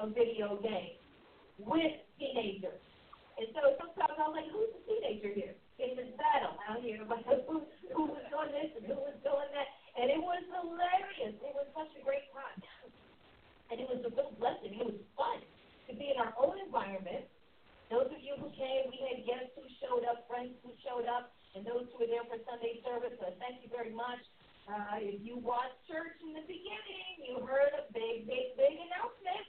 on video game with teenagers. And so sometimes I'm like, who's the teenager here? in this battle out here who, who was doing this and who was doing that. And it was hilarious. It was such a great time. And it was a real blessing. It was fun to be in our own environment. Those of you who came, we had guests who showed up, friends who showed up, and those who were there for Sunday service. So thank you very much. Uh, if you watched church in the beginning, you heard a big, big, big announcement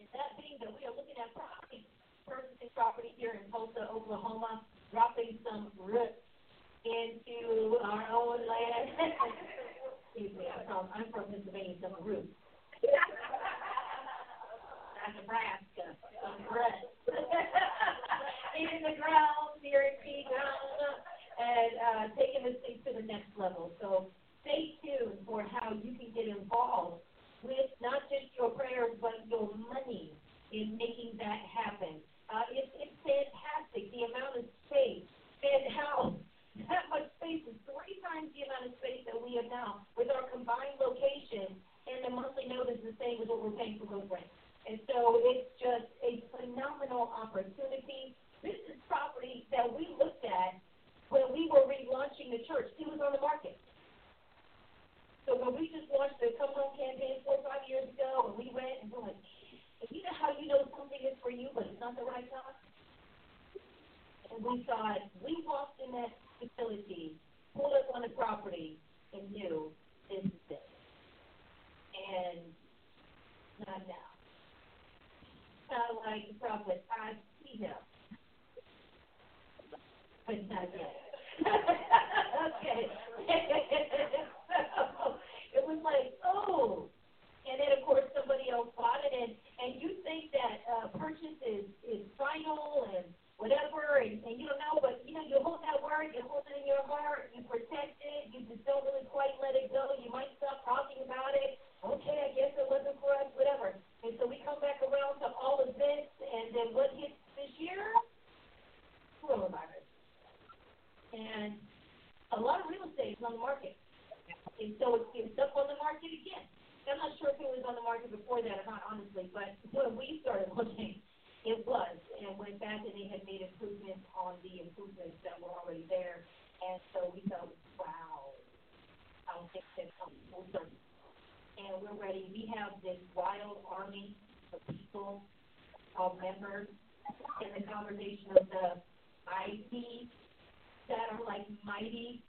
and that being that we are looking at property, purchasing property here in Tulsa, Oklahoma, dropping some roots into our own land. Excuse me, I'm from, I'm from Pennsylvania, so I'm a root. Nebraska, some bread. in the ground, near and uh, taking this thing to the next level. So stay tuned for how you can get involved with not just your prayers, but your money in making that happen. Uh, it's, it's fantastic the amount of space and how that much space is three times the amount of space that we have now with our combined location, and the monthly note is the same as what we're paying for those rents. And so it's just a phenomenal opportunity. This is property that we looked at when we were relaunching the church. It was on the market. So when we just launched the Come Home campaign four or five years ago, and we went and we're like, you know how you know something is for you, but it's not the right time? And we thought, we walked in that facility, pulled up on the property, and knew this is it. And not now. Kind of like the prophet, I see him. But not yet. okay. it was like, oh. And then, of course, somebody else bought it, and, and you think that uh, purchase is, is final and whatever, and, and you don't know, but you know, you hold that word, you hold it in your heart, you protect it, you just don't really quite let it go. You might stop talking about it. Okay, I guess it wasn't for us, whatever. And so we come back around to all of this, and then what hits this year? Coronavirus. And a lot of real estate is on the market. And so it's, it's up on the market again. I'm not sure if it was on the market before that or not, honestly, but when we started looking, it was, and went back and they had made improvements on the improvements that were already there. And so we thought, wow, I don't think that comes full. And we're ready. We have this wild army of people, of members, in the congregation of the mighty that are like mighty,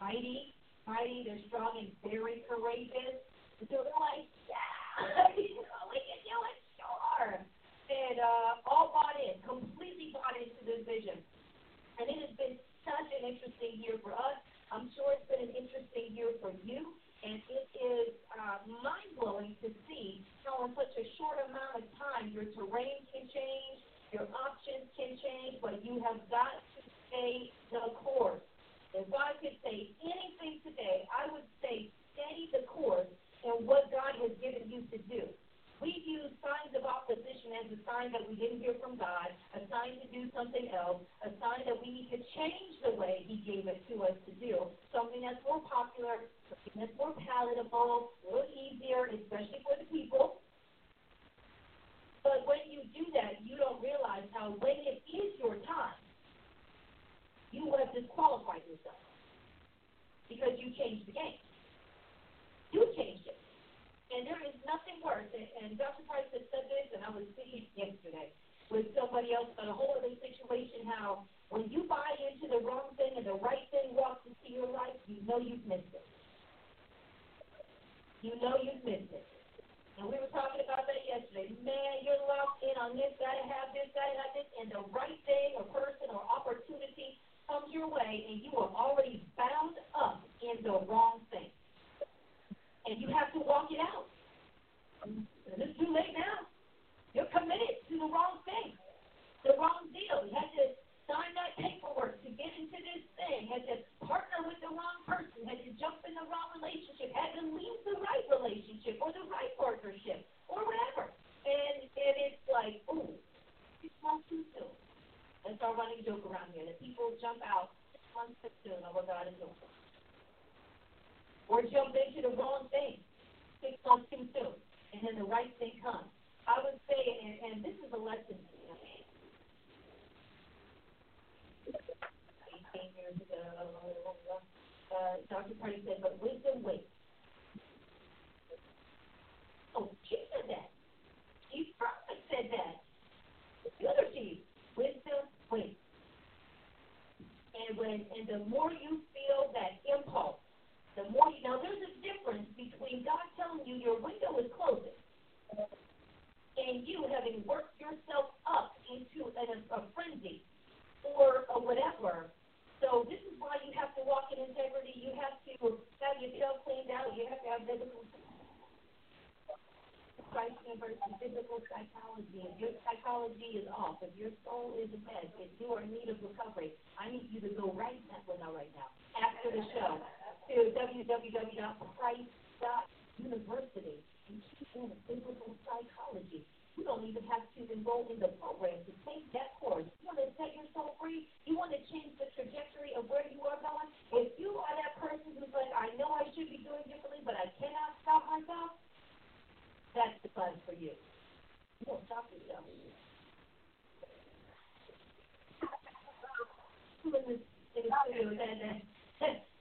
mighty, mighty. They're strong and very courageous. And so they're like, yeah, you know, we can do it, sure and uh, all bought in, completely bought into this vision. And it has been such an interesting year for us. I'm sure it's been an interesting year for you. And it is uh, mind blowing to see how, in such a short amount of time, your terrain can change, your options can change, but you have got to stay the course. If I could say anything today, I would say steady the course in what God has given you to do. We use signs of opposition as a sign that we didn't hear from God, a sign to do something else, a sign that we need to change the way He gave it to us to do, something that's more popular, something that's more palatable, a little easier, especially for the people. But when you do that, you don't realize how when it is your time, you have disqualified yourself because you changed the game. You changed it. And there is nothing worse, and, Dr. Price has said this, and I was speaking yesterday with somebody else about a whole other situation, how when you buy into the wrong thing and the right thing walks into your life, you know you've missed it. You know you've missed it. And we were talking about that yesterday. Man, you're locked in on this, gotta have this, gotta have this, and the right thing or person or opportunity comes your way, and you are already bound up in the wrong thing and you have to walk it out. It's too late now. You're committed to the wrong thing, the wrong deal. You had to sign that paperwork to get into this thing, had to partner with the wrong person, had to jump in the wrong relationship, had to leave the right relationship or the right partnership or whatever. And and it's like, ooh, six months too soon. That's start running joke around here that people jump out six months too soon on what God is doing or jump into the wrong thing six months too soon, and then the right thing comes. I would say, and, and this is a lesson to me. 18 years ago, uh, Dr. Party said, but wisdom waits. Oh, she said that. She probably said that. The other she, And when, and the more you feel that impulse, the more you know, there's a difference between God telling you your window is closing and you having worked yourself up into a, a frenzy or a whatever. So this is why you have to walk in integrity. You have to have yourself cleaned out. You have to have biblical Price University biblical psychology. If your psychology is off, if your soul is a mess, if you are in need of recovery, I need you to go right now, well, not right now, after the show to www.price.university and keep in biblical psychology. You don't even have to enroll in the program to take that course. You want to set your soul free? You want to change the trajectory of where you are going? If you are that person who's like, I know I that's the plan for you. You won't talk to yourself.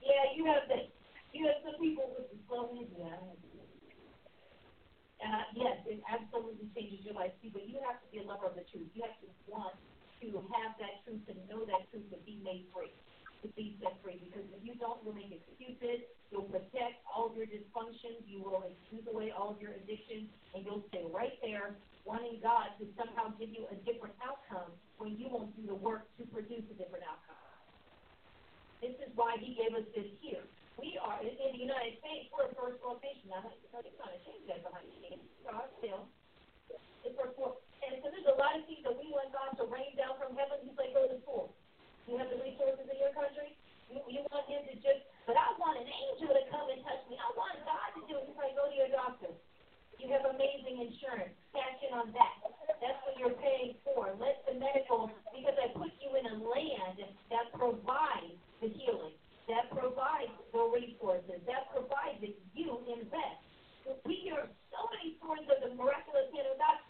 yeah, you have the, you have some people with the slow yeah. Uh, yes, it absolutely changes your life. See, but you have to be a lover of the truth. You have to want to have that truth and know that truth and be made free to be set free because if you don't, you'll make excuses, you'll protect all of your dysfunctions, you will excuse away all of your addictions, and you'll stay right there wanting God to somehow give you a different outcome when you won't do the work to produce a different outcome. This is why he gave us this here. We are, in the United States, we're a first world nation. Now, it's not a shame that behind the scenes. God still. It's first world. And so there's a lot of things that we want God to rain down from heaven. He's like, go to school. You have the resources in your country. You, you want him to just, but I want an angel to come and touch me. I want God to do it. It's like go to your doctor. You have amazing insurance. Cash in on that. That's what you're paying for. Let the medical, because I put you in a land that provides the healing, that provides the resources, that provides that you invest. We hear so many stories of the miraculous hand of God.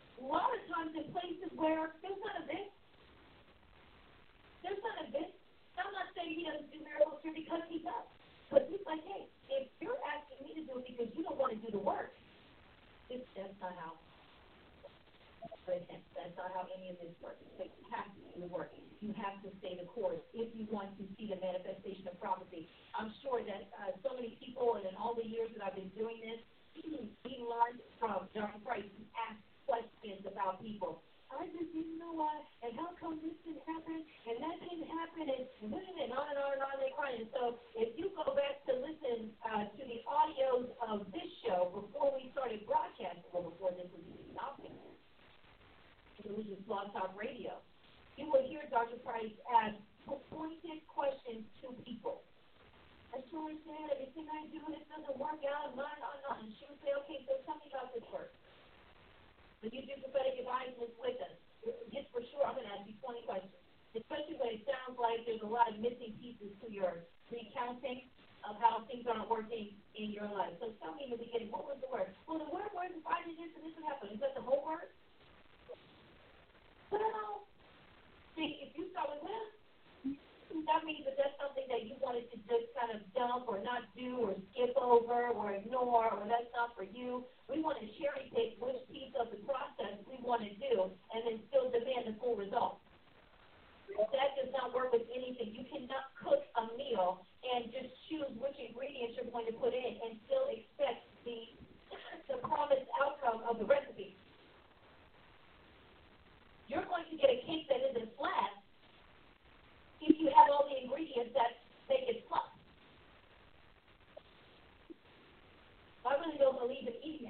believe in eating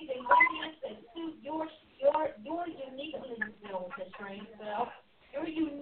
achieve ingredients that suit your your your uniqueness, you know, Katrine. Your unique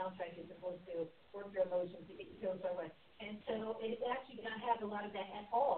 soundtrack is supposed to work your emotions to get you feel some way. And so it actually did not have a lot of that at all.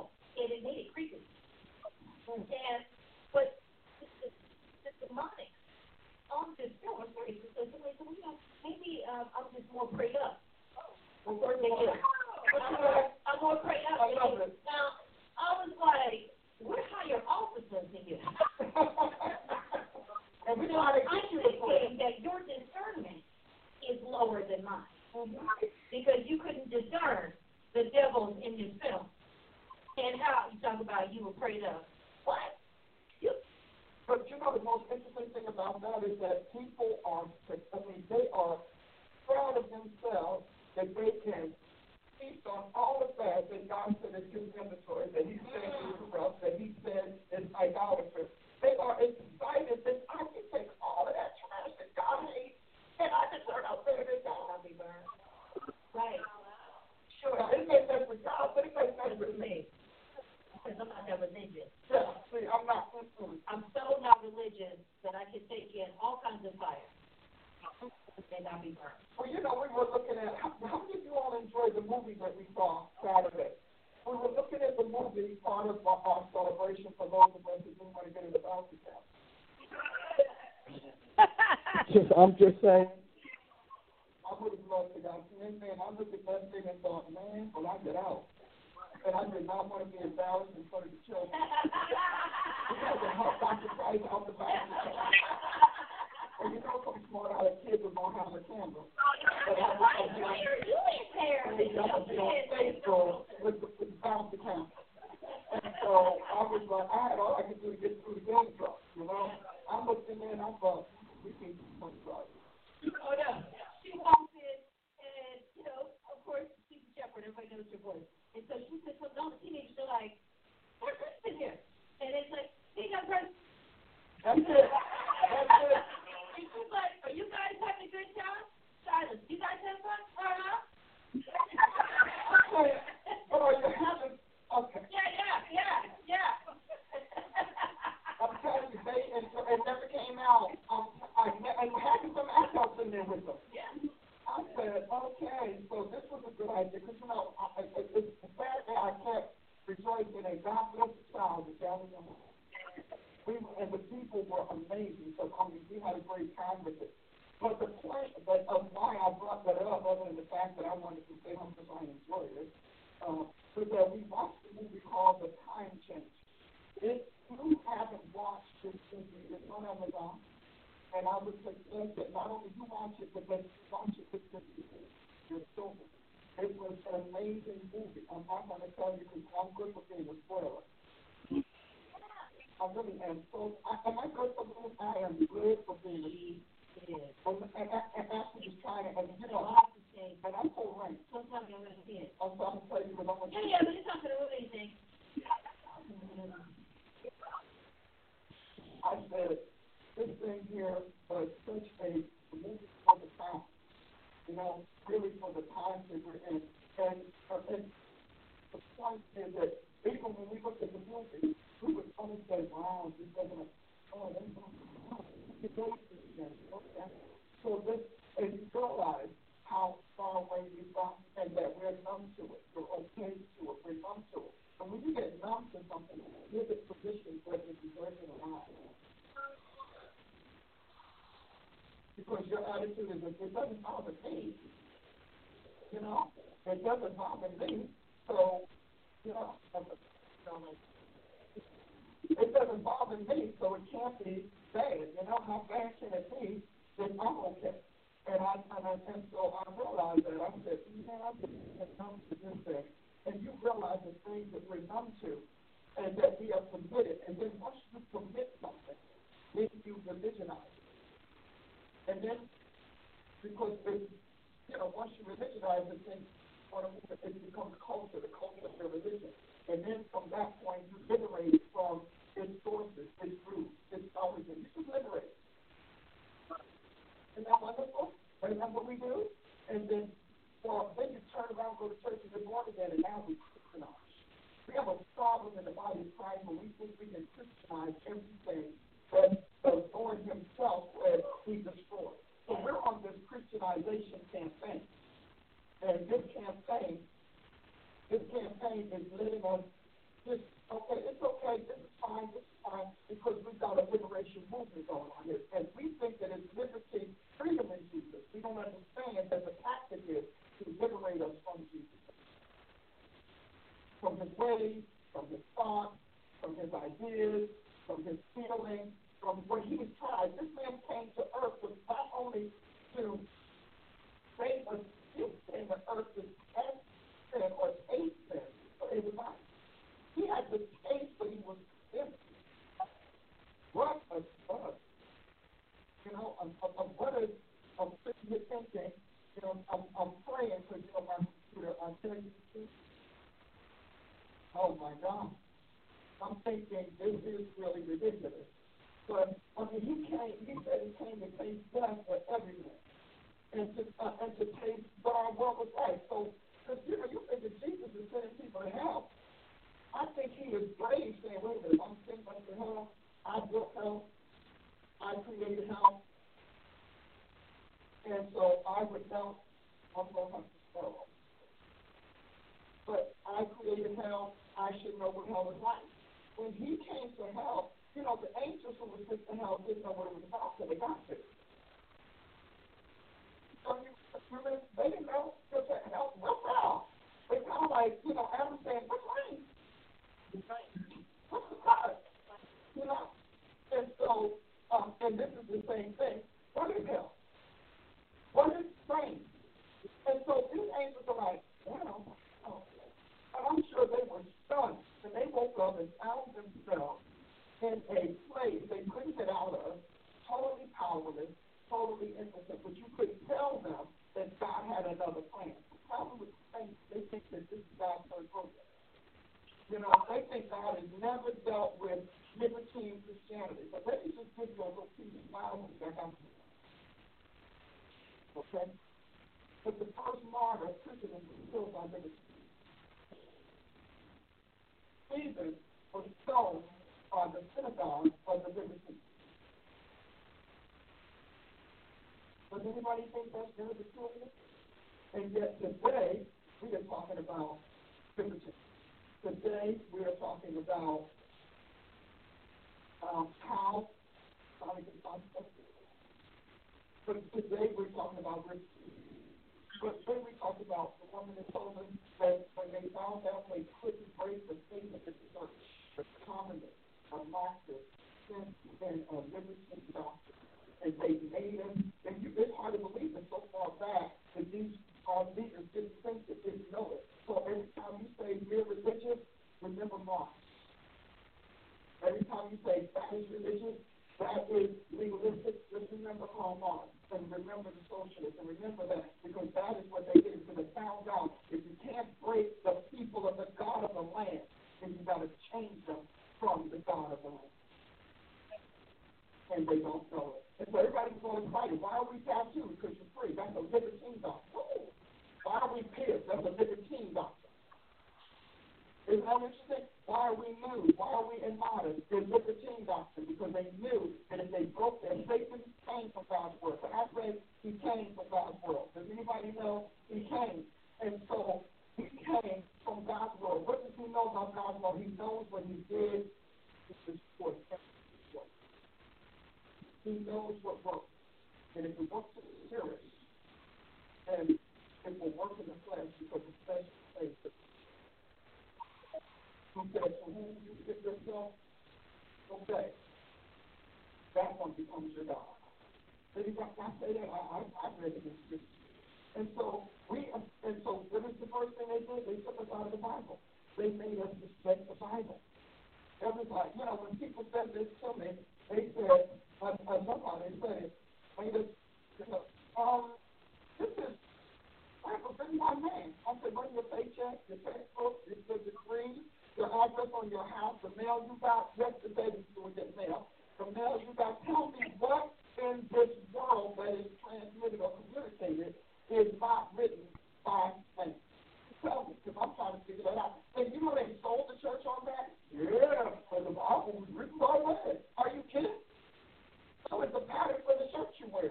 Realize how far away we've gotten and that we're numb to it. We're okay to it. We're numb to it. And when you get numb to something, you're in position whether you deserve it or not. Because your attitude is, it doesn't bother me, you know, it doesn't bother me, so, you know, it doesn't bother me, so it can't be bad. You know, how bad can it be? Then I'm okay. And I and, I, and so I realized that I said, man, just numb to this thing. And you realize the things that we're numb to, and that we are committed. And then once you commit something, then you religionize. It. And then, because it, you know, once you religionize it, then it becomes culture, the culture of your religion. And then from that point, you liberate from its sources, its roots, its origin. You can liberate. Isn't that wonderful? Isn't that what we do? And then, well, then you turn around, go to church, and get born again, and now we Christianize. We have a problem in the body of Christ where we think we can Christianize everything that the Lord Himself said He destroyed. So we're on this Christianization campaign. And this campaign, this campaign is letting us just, okay, it's okay, this is fine, this is fine, because we've got a liberation movement going on here. And we think that it's liberty, freedom in Jesus. We don't understand that the tactic is to liberate us from Jesus. From his ways, from his thoughts, from his ideas, from his feelings, from what he tried. This man came to earth with not only to save us, he came to earth to test sin or taste sin for everybody. He had to taste what he was empty. What a buzz. You know, of, of, of what is of you're thinking, you know, I'm, I'm praying because, you know, my computer, I'm telling you the truth. Oh my God. I'm thinking this is really ridiculous. But I mean, he came. He said he came to taste death for everyone, and to uh, and to what our world was like. So, because you know, you think that Jesus is sending people to hell. I think he was brave, saying, "Wait a minute, I'm them to hell. I built hell. I created hell, and so I know I'm gonna have. But I created hell. I should know what hell is like." When he came to hell, you know, the angels who were sent to hell didn't know what it was about till they got there. So you remember, they didn't know the hell, what's hell? They kind of like, you know, Adam saying, what's rain? What's the God? You know? And so, um, and this is the same thing. What is hell? What is rain? And so these angels are like, well, oh. and I'm sure they were stunned. And they woke up and found themselves in a place they couldn't get out of, totally powerless, totally innocent, but you could tell them that God had another plan. The problem with saints, they think that this is God's program. You know, they think God has never dealt with libertine Christianity. But let me just give you a little piece of my own Okay? But the first martyr, Christian, was killed by liberty. Stephen was stoned on the synagogue of the Liberty. Does anybody think that's very peculiar? And yet today, we are talking about liberty. Today, we are talking about um, how, sorry, but today we're talking about liberty. But then we talked about the woman that told that when they found out they couldn't break the faith of the church, the communists, a Marxist, and, and a liberty doctrine. And they made them, and you, it's hard to believe it so far back that these our leaders didn't think didn't know it. So every time you say we're religious, remember Marx. Every time you say that is religious, that is legalistic, just remember Karl Marx and remember the socialists and remember that because that is what they did. to the found out if you can't break the people of the God of the land, then you got to change them from the God of the land. And they don't know it. And so everybody's going it. Why are we tattooed? Because you're free. That's a libertine doctrine. Why are we pierced? That's a libertine doctrine. Isn't that interesting? Why are we nude? Why are we immodest? It's libertine doctrine because they knew that if they broke their Satan came from God's word. But I read he came from God's word. Does anybody know he came? And so he came from God's word. What does he know about God's word? He knows what he did to destroy He knows what works. And if it works in the spirit, then it will work in the flesh because the flesh is faith. Said, to whom you give yourself, obey. That one becomes your God. Did he not say that? I, I, I read it in scripture. And so we, and so what is the first thing they did? They took us out of the Bible. They made us respect the Bible. Everybody, you know, when people said this to me, they said, uh, uh, somebody said it, made us, you know, um, this is Bible written by man. I said, bring your paycheck, your textbook, your degree, your address on your house, the mail you got yesterday before you get mail, the mail you got. Tell me what in this world that is transmitted or communicated is not written by man. Tell me, because I'm trying to figure that out. And you know they sold the church on that? Yeah, but the Bible was written by man. Are you kidding? So it's a pattern for the church you wear.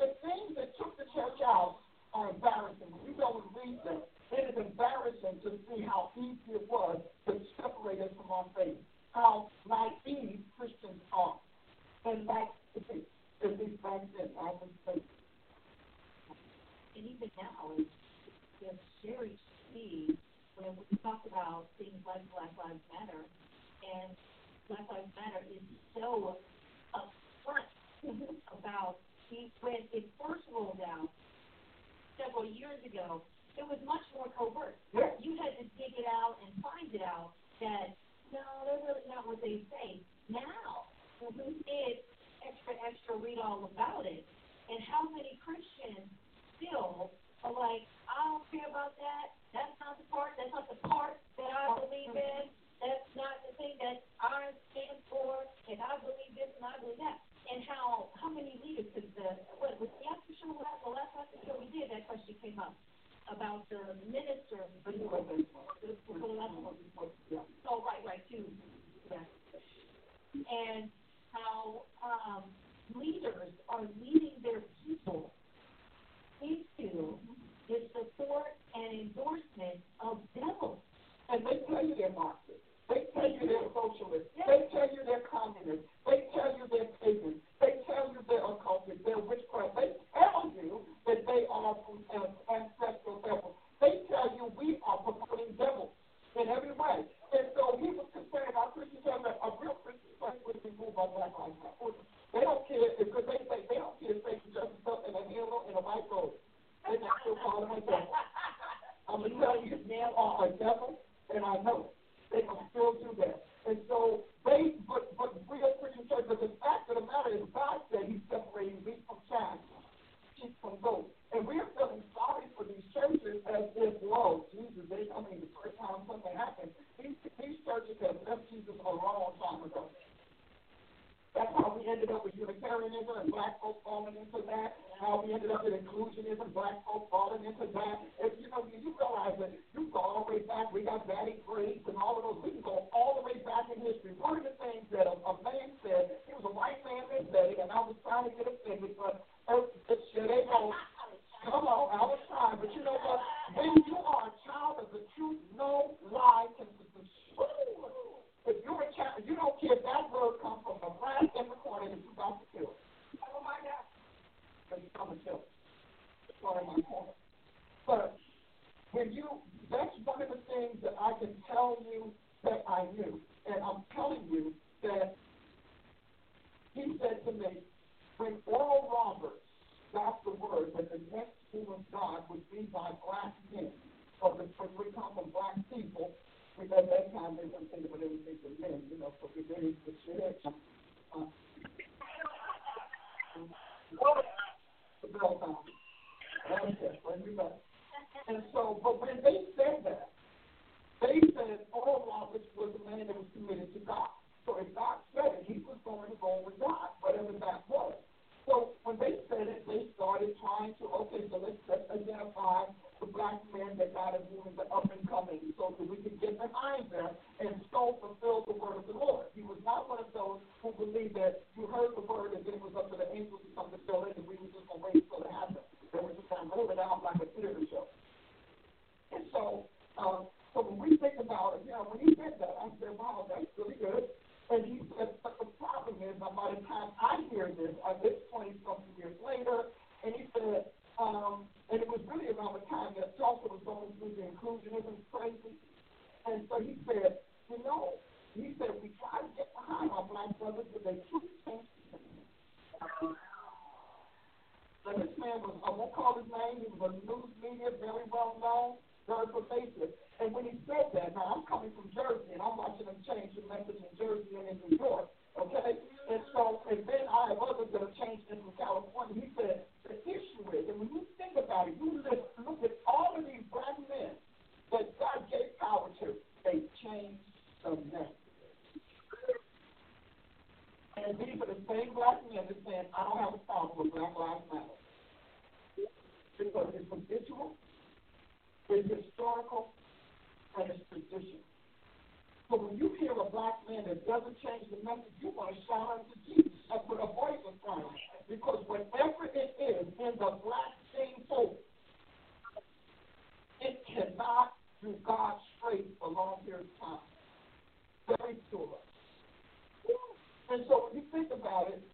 The things that took the church out are embarrassing. You and read them, it is embarrassing to see how easy it was to separate us from our faith. How naive Christians are. And like to be, at least back then, I was faith. And even now, it's, it's scary to see when we talk about things like Black Lives Matter, and Black Lives Matter is so upfront about when it first rolled out several years ago it was much more covert. Yeah. You had to dig it out and find it out that no, they're really not what they say. Now mm-hmm. it's extra, extra, read all about it. And how many Christians still are like, I don't care about that. That's not the part. That's not the part that I believe mm-hmm. in. That's not the thing that I stand for. And I believe this and I believe that. And how how many leaders? Because the what was the after show? The last after show we did, that question came up about the minister. Oh, right, right, too. Yeah. And how um, leaders are leading their people into the support and endorsement about it.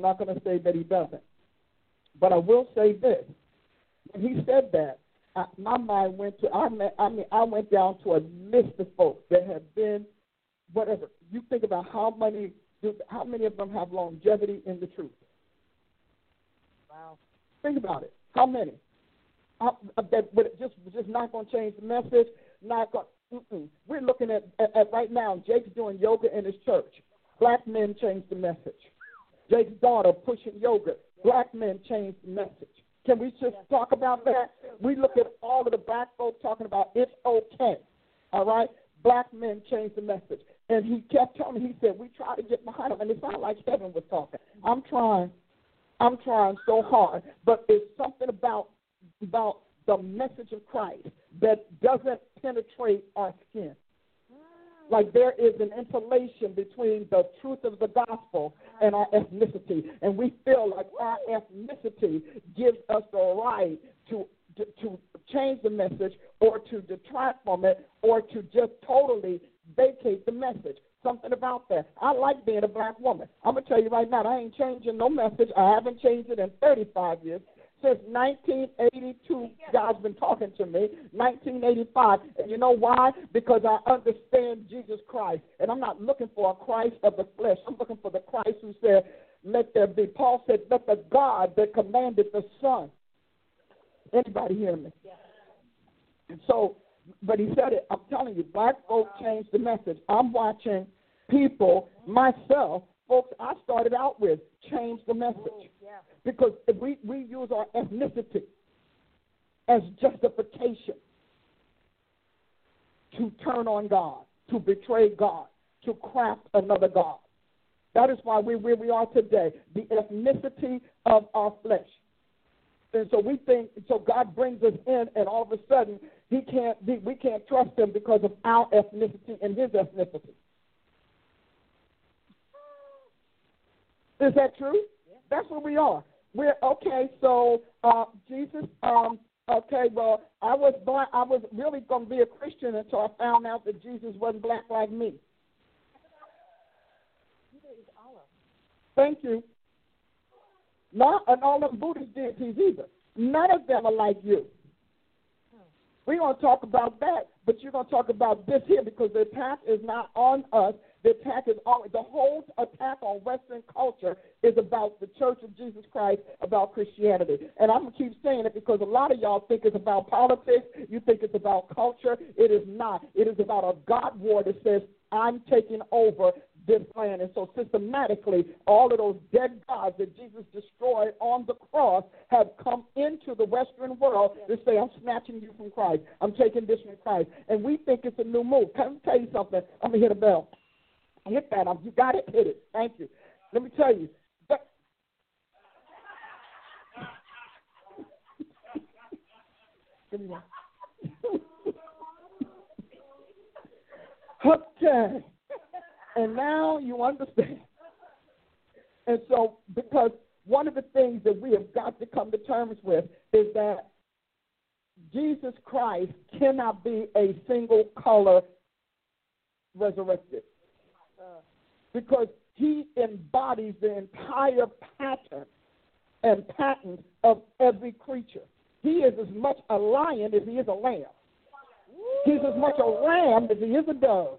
I'm not going to say that he doesn't. But I will say this. When he said that, I, my mind went to, I, met, I mean, I went down to a list of folks that have been, whatever. You think about how many, how many of them have longevity in the truth. Wow. Think about it. How many? I, that but just just not going to change the message. Not going. We're looking at, at, at right now. Jakes doing yoga in his church. Black men change the message. Jakes' daughter pushing yoga. Black men changed the message. Can we just talk about that? We look at all of the black folks talking about it's okay. All right? Black men changed the message. And he kept telling me, he said, We try to get behind him. And it's not like heaven was talking. I'm trying. I'm trying so hard. But it's something about about the message of Christ that doesn't penetrate our skin like there is an interlation between the truth of the gospel and our ethnicity. And we feel like our ethnicity gives us the right to, to, to change the message or to detract from it or to just totally vacate the message something about that. I like being a black woman. I'm gonna tell you right now, I ain't changing no message. I haven't changed it in 35 years, since 1982. God's been talking to me. 1985. And you know why? Because I understand Jesus Christ. And I'm not looking for a Christ of the flesh. I'm looking for the Christ who said, let there be. Paul said, let the God that commanded the Son. Anybody hear me? Yeah. And so, but he said it. I'm telling you, black folk changed the message. I'm watching people, myself, folks I started out with, change the message. Because we, we use our ethnicity as justification to turn on God, to betray God, to craft another God. That is why we're where we are today, the ethnicity of our flesh. And so we think, so God brings us in, and all of a sudden, he can't, we can't trust him because of our ethnicity and his ethnicity. Is that true? That's where we are. We're okay. So uh, Jesus. Um, okay. Well, I was black. I was really going to be a Christian until I found out that Jesus wasn't black like me. Thank you. Not and all them Buddhist deities either. None of them are like you. We're going to talk about that, but you're going to talk about this here because the attack is not on us. The attack is on the whole attack on Western culture is about the Church of Jesus Christ, about Christianity. And I'm gonna keep saying it because a lot of y'all think it's about politics. You think it's about culture. It is not. It is about a God war that says I'm taking over this land. And so systematically, all of those dead gods that Jesus destroyed on the cross have come into the Western world to say, I'm snatching you from Christ. I'm taking this from Christ. And we think it's a new move. Can I tell you something? I'm going to hit a bell. Hit that. You got it. Hit it. Thank you. Let me tell you. That... Give me one. okay. And now you understand. And so, because one of the things that we have got to come to terms with is that Jesus Christ cannot be a single color resurrected. Because he embodies the entire pattern and pattern of every creature. He is as much a lion as he is a lamb. He's as much a lamb as he is a dove.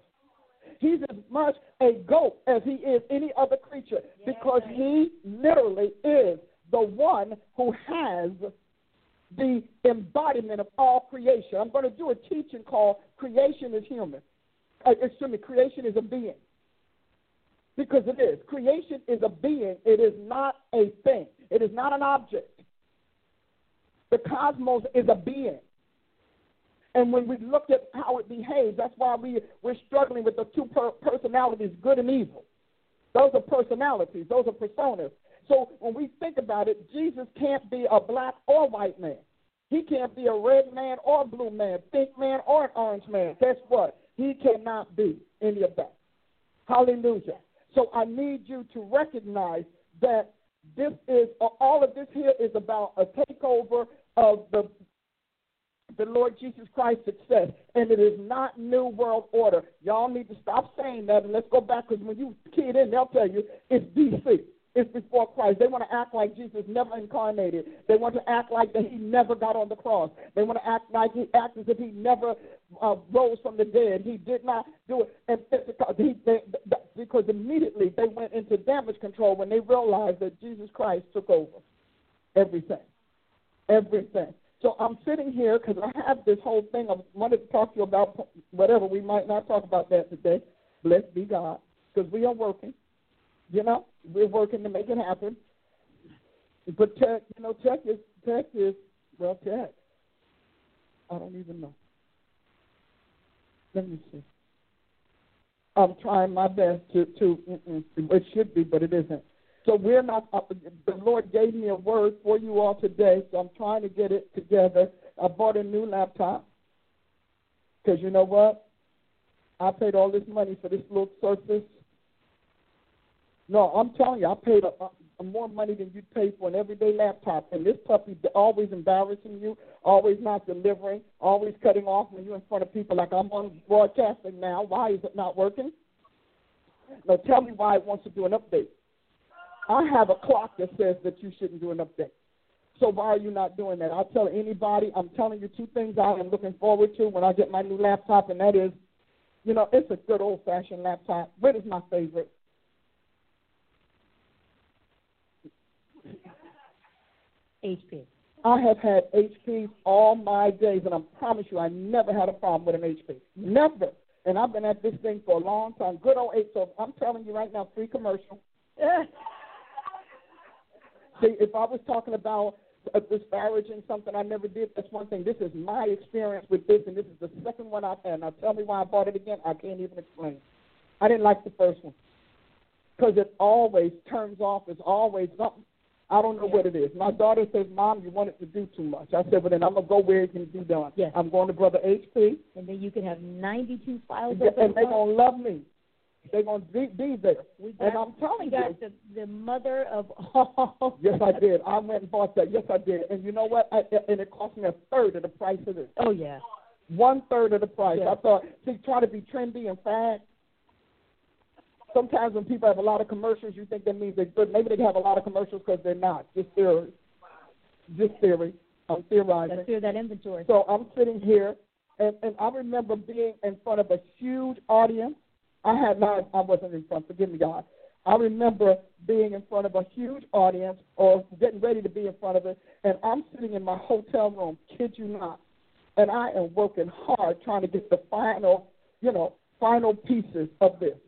He's as much a goat as he is any other creature because he literally is the one who has the embodiment of all creation. I'm going to do a teaching called Creation is Human. Uh, excuse me, creation is a being. Because it is. Creation is a being, it is not a thing, it is not an object. The cosmos is a being. And when we look at how it behaves, that's why we, we're struggling with the two per- personalities, good and evil. Those are personalities, those are personas. So when we think about it, Jesus can't be a black or white man. He can't be a red man or a blue man, pink man or an orange man. Guess what? He cannot be any of that. Hallelujah. So I need you to recognize that this is all of this here is about a takeover of the the Lord Jesus Christ's success, and it is not New World Order. Y'all need to stop saying that, and let's go back because when you kid in, they'll tell you it's BC. It's before Christ. They want to act like Jesus never incarnated. They want to act like that he never got on the cross. They want to act like he act as if he never uh, rose from the dead. He did not do it. And he, they, because immediately they went into damage control when they realized that Jesus Christ took over everything. Everything. So I'm sitting here because I have this whole thing. I wanted to talk to you about whatever. We might not talk about that today. Blessed be God. Because we are working. You know, we're working to make it happen. But tech, you know, tech is tech is well, tech. I don't even know. Let me see. I'm trying my best to to. It should be, but it isn't. So we're not. Uh, the Lord gave me a word for you all today, so I'm trying to get it together. I bought a new laptop because you know what? I paid all this money for this little Surface. No, I'm telling you, I paid a, a more money than you'd pay for an everyday laptop. And this puppy always embarrassing you, always not delivering, always cutting off when you're in front of people. Like I'm on broadcasting now. Why is it not working? Now tell me why it wants to do an update. I have a clock that says that you shouldn't do an update. So why are you not doing that? I'll tell anybody, I'm telling you two things I am looking forward to when I get my new laptop, and that is, you know, it's a good old fashioned laptop. What is my favorite? HP. I have had HPs all my days, and I promise you, I never had a problem with an HP. Never. And I've been at this thing for a long time. Good old H. So I'm telling you right now, free commercial. See, if I was talking about disparaging something I never did, that's one thing. This is my experience with this, and this is the second one I've had. Now, tell me why I bought it again. I can't even explain. I didn't like the first one because it always turns off. It's always something. I don't know what it is. My daughter says, "Mom, you want it to do too much." I said, "Well, then I'm gonna go where it can be done." Yes. I'm going to Brother HP, And then you can have 92 files and up at they're gonna love me. They're gonna be, be there. We got, And I'm we telling got you, the, the mother of all. yes, I did. I went and bought that. Yes, I did. And you know what? I, and it cost me a third of the price of this. Oh, yeah. One third of the price. Yeah. I thought, see, try to be trendy and fast. Sometimes when people have a lot of commercials, you think that means they're good. Maybe they have a lot of commercials because they're not. Just theory. Just theory. I'm theorizing. To clear that inventory. So I'm sitting here, and, and I remember being in front of a huge audience. I had not, I wasn't in front, forgive me, God. I remember being in front of a huge audience or getting ready to be in front of it, and I'm sitting in my hotel room, kid you not, and I am working hard trying to get the final, you know, final pieces of this.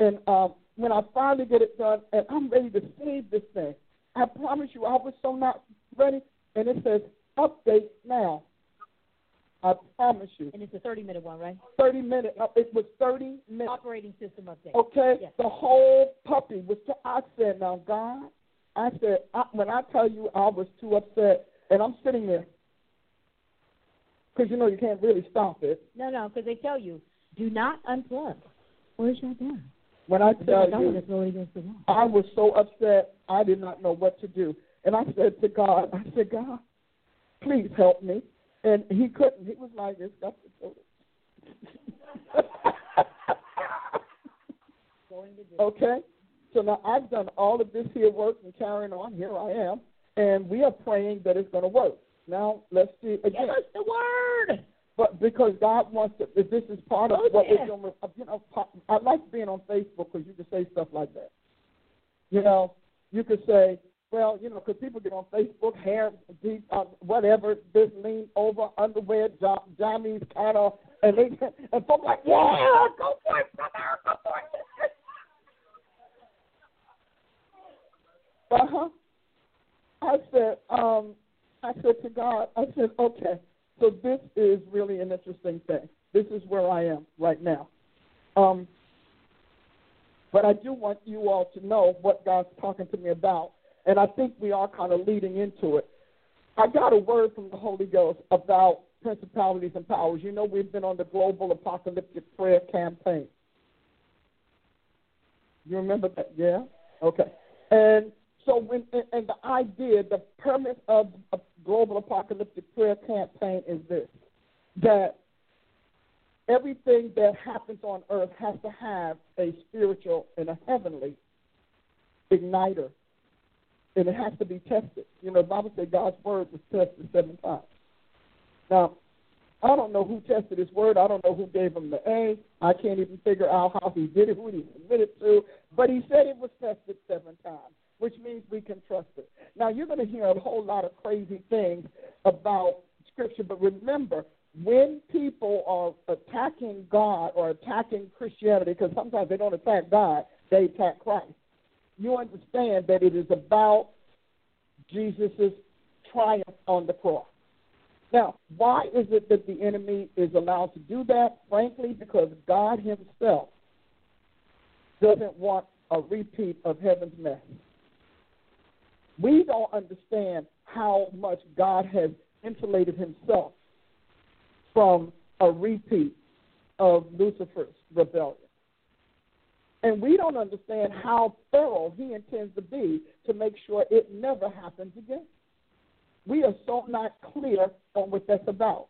And um, when I finally get it done, and I'm ready to save this thing, I promise you, I was so not ready, and it says update now. I promise you, And it's a 30 minute one, right? thirty minutes. No, it was thirty minutes. Operating system update. Okay, Yes. the whole puppy was. T- I said, "Now, God," I said, I, "When I tell you, I was too upset, and I'm sitting there because you know you can't really stop it. No, no, because they tell you, do not unplug or shut down. When I tell you, just roll against the wall. I was so upset, I did not know what to do, and I said to God, I said, God, please help me, and He couldn't. He was like, "It's got to go." Okay? So now I've done all of this here work and carrying on. Here I am. And we are praying that it's going to work. Now, let's see. again. Give us the word. But because God wants to, if this is part of Oh, what yeah. we're doing, you know, I like being on Facebook because you can say stuff like that. You know, you could say, well, you know, because people get on Facebook, hair, deep, uh, whatever, this lean over, underwear, jo- jammies, kind of, and they, and folks like, yeah, go for it, brother, go for it. Uh huh. I said, um, I said to God, I said, okay, so this is really an interesting thing. This is where I am right now. Um, but I do want you all to know what God's talking to me about, and I think we are kind of leading into it. I got a word from the Holy Ghost about principalities and powers. You know, we've been on the global apocalyptic prayer campaign. You remember that? Yeah? Okay. And so when and, the idea, the premise of a global apocalyptic prayer campaign is this that everything that happens on earth has to have a spiritual and a heavenly igniter. And it has to be tested. You know, the Bible says God's word was tested seven times. Now, I don't know who tested his word. I don't know who gave him the A. I can't even figure out how he did it, who he submitted to. But he said it was tested seven times, which means we can trust it. Now, you're going to hear a whole lot of crazy things about Scripture, but remember, when people are attacking God or attacking Christianity, because sometimes they don't attack God, they attack Christ, you understand that it is about Jesus' triumph on the cross. Now, why is it that the enemy is allowed to do that? Frankly, because God Himself doesn't want a repeat of heaven's mess. We don't understand how much God has insulated Himself from a repeat of Lucifer's rebellion. And we don't understand how thorough He intends to be to make sure it never happens again we are so not clear on what that's about.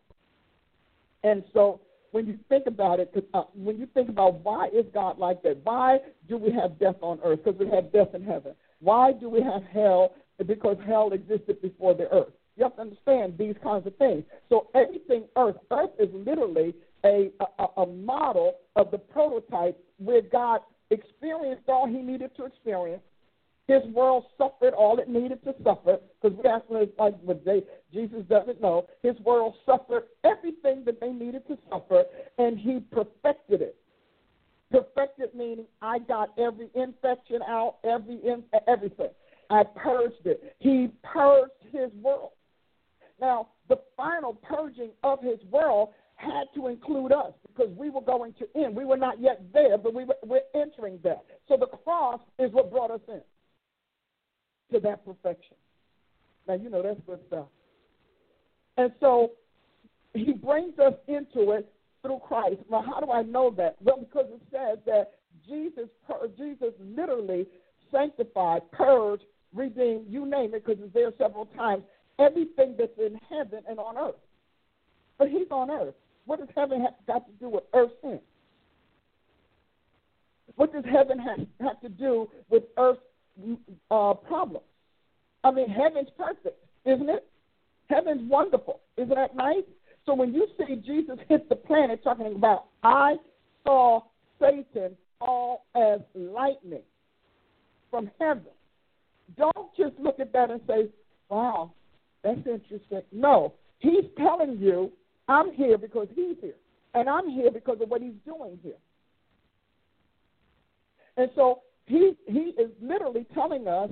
And so when you think about it, uh, when you think about why is God like that? Why do we have death on earth? Because we have death in heaven. Why do we have hell because hell existed before the earth. You have to understand these kinds of things. So everything earth, earth is literally a, a, a model of the prototype where God experienced all he needed to experience. His world suffered all it needed to suffer, because we actually, like what they, Jesus doesn't know, his world suffered everything that they needed to suffer, and he perfected it. Perfected meaning I got every infection out, every in, everything. I purged it. He purged his world. Now, the final purging of his world had to include us because we were going to end. We were not yet there, but we were, we're entering there. So the cross is what brought us in to that perfection. Now, you know that's good stuff. And so he brings us into it through Christ. Now, how do I know that? Well, because it says that Jesus, Jesus literally sanctified, purged, redeemed, you name it, because it's there several times, everything that's in heaven and on earth. But he's on earth. What does heaven have got to do with earth's sin? What does heaven have, have to do with earth's uh, problems? I mean, heaven's perfect, isn't it? Heaven's wonderful. Isn't that nice? So when you see Jesus hit the planet talking about, I saw Satan fall as lightning from heaven, don't just look at that and say, wow, that's interesting. No, he's telling you, I'm here because he's here. And I'm here because of what he's doing here. And so he he is literally telling us,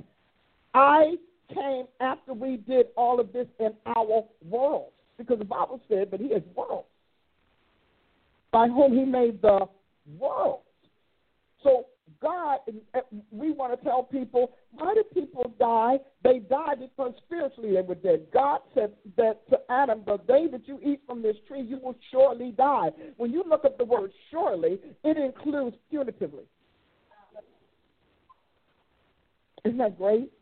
I came after we did all of this in our world. Because the Bible said that he is world. By whom he made the world. So God, eh, we want to tell people, why did people die? They died because spiritually they were dead. God said that to Adam, the day that you eat from this tree, you will surely die. When you look at the word surely, it includes punitively. Isn't that great?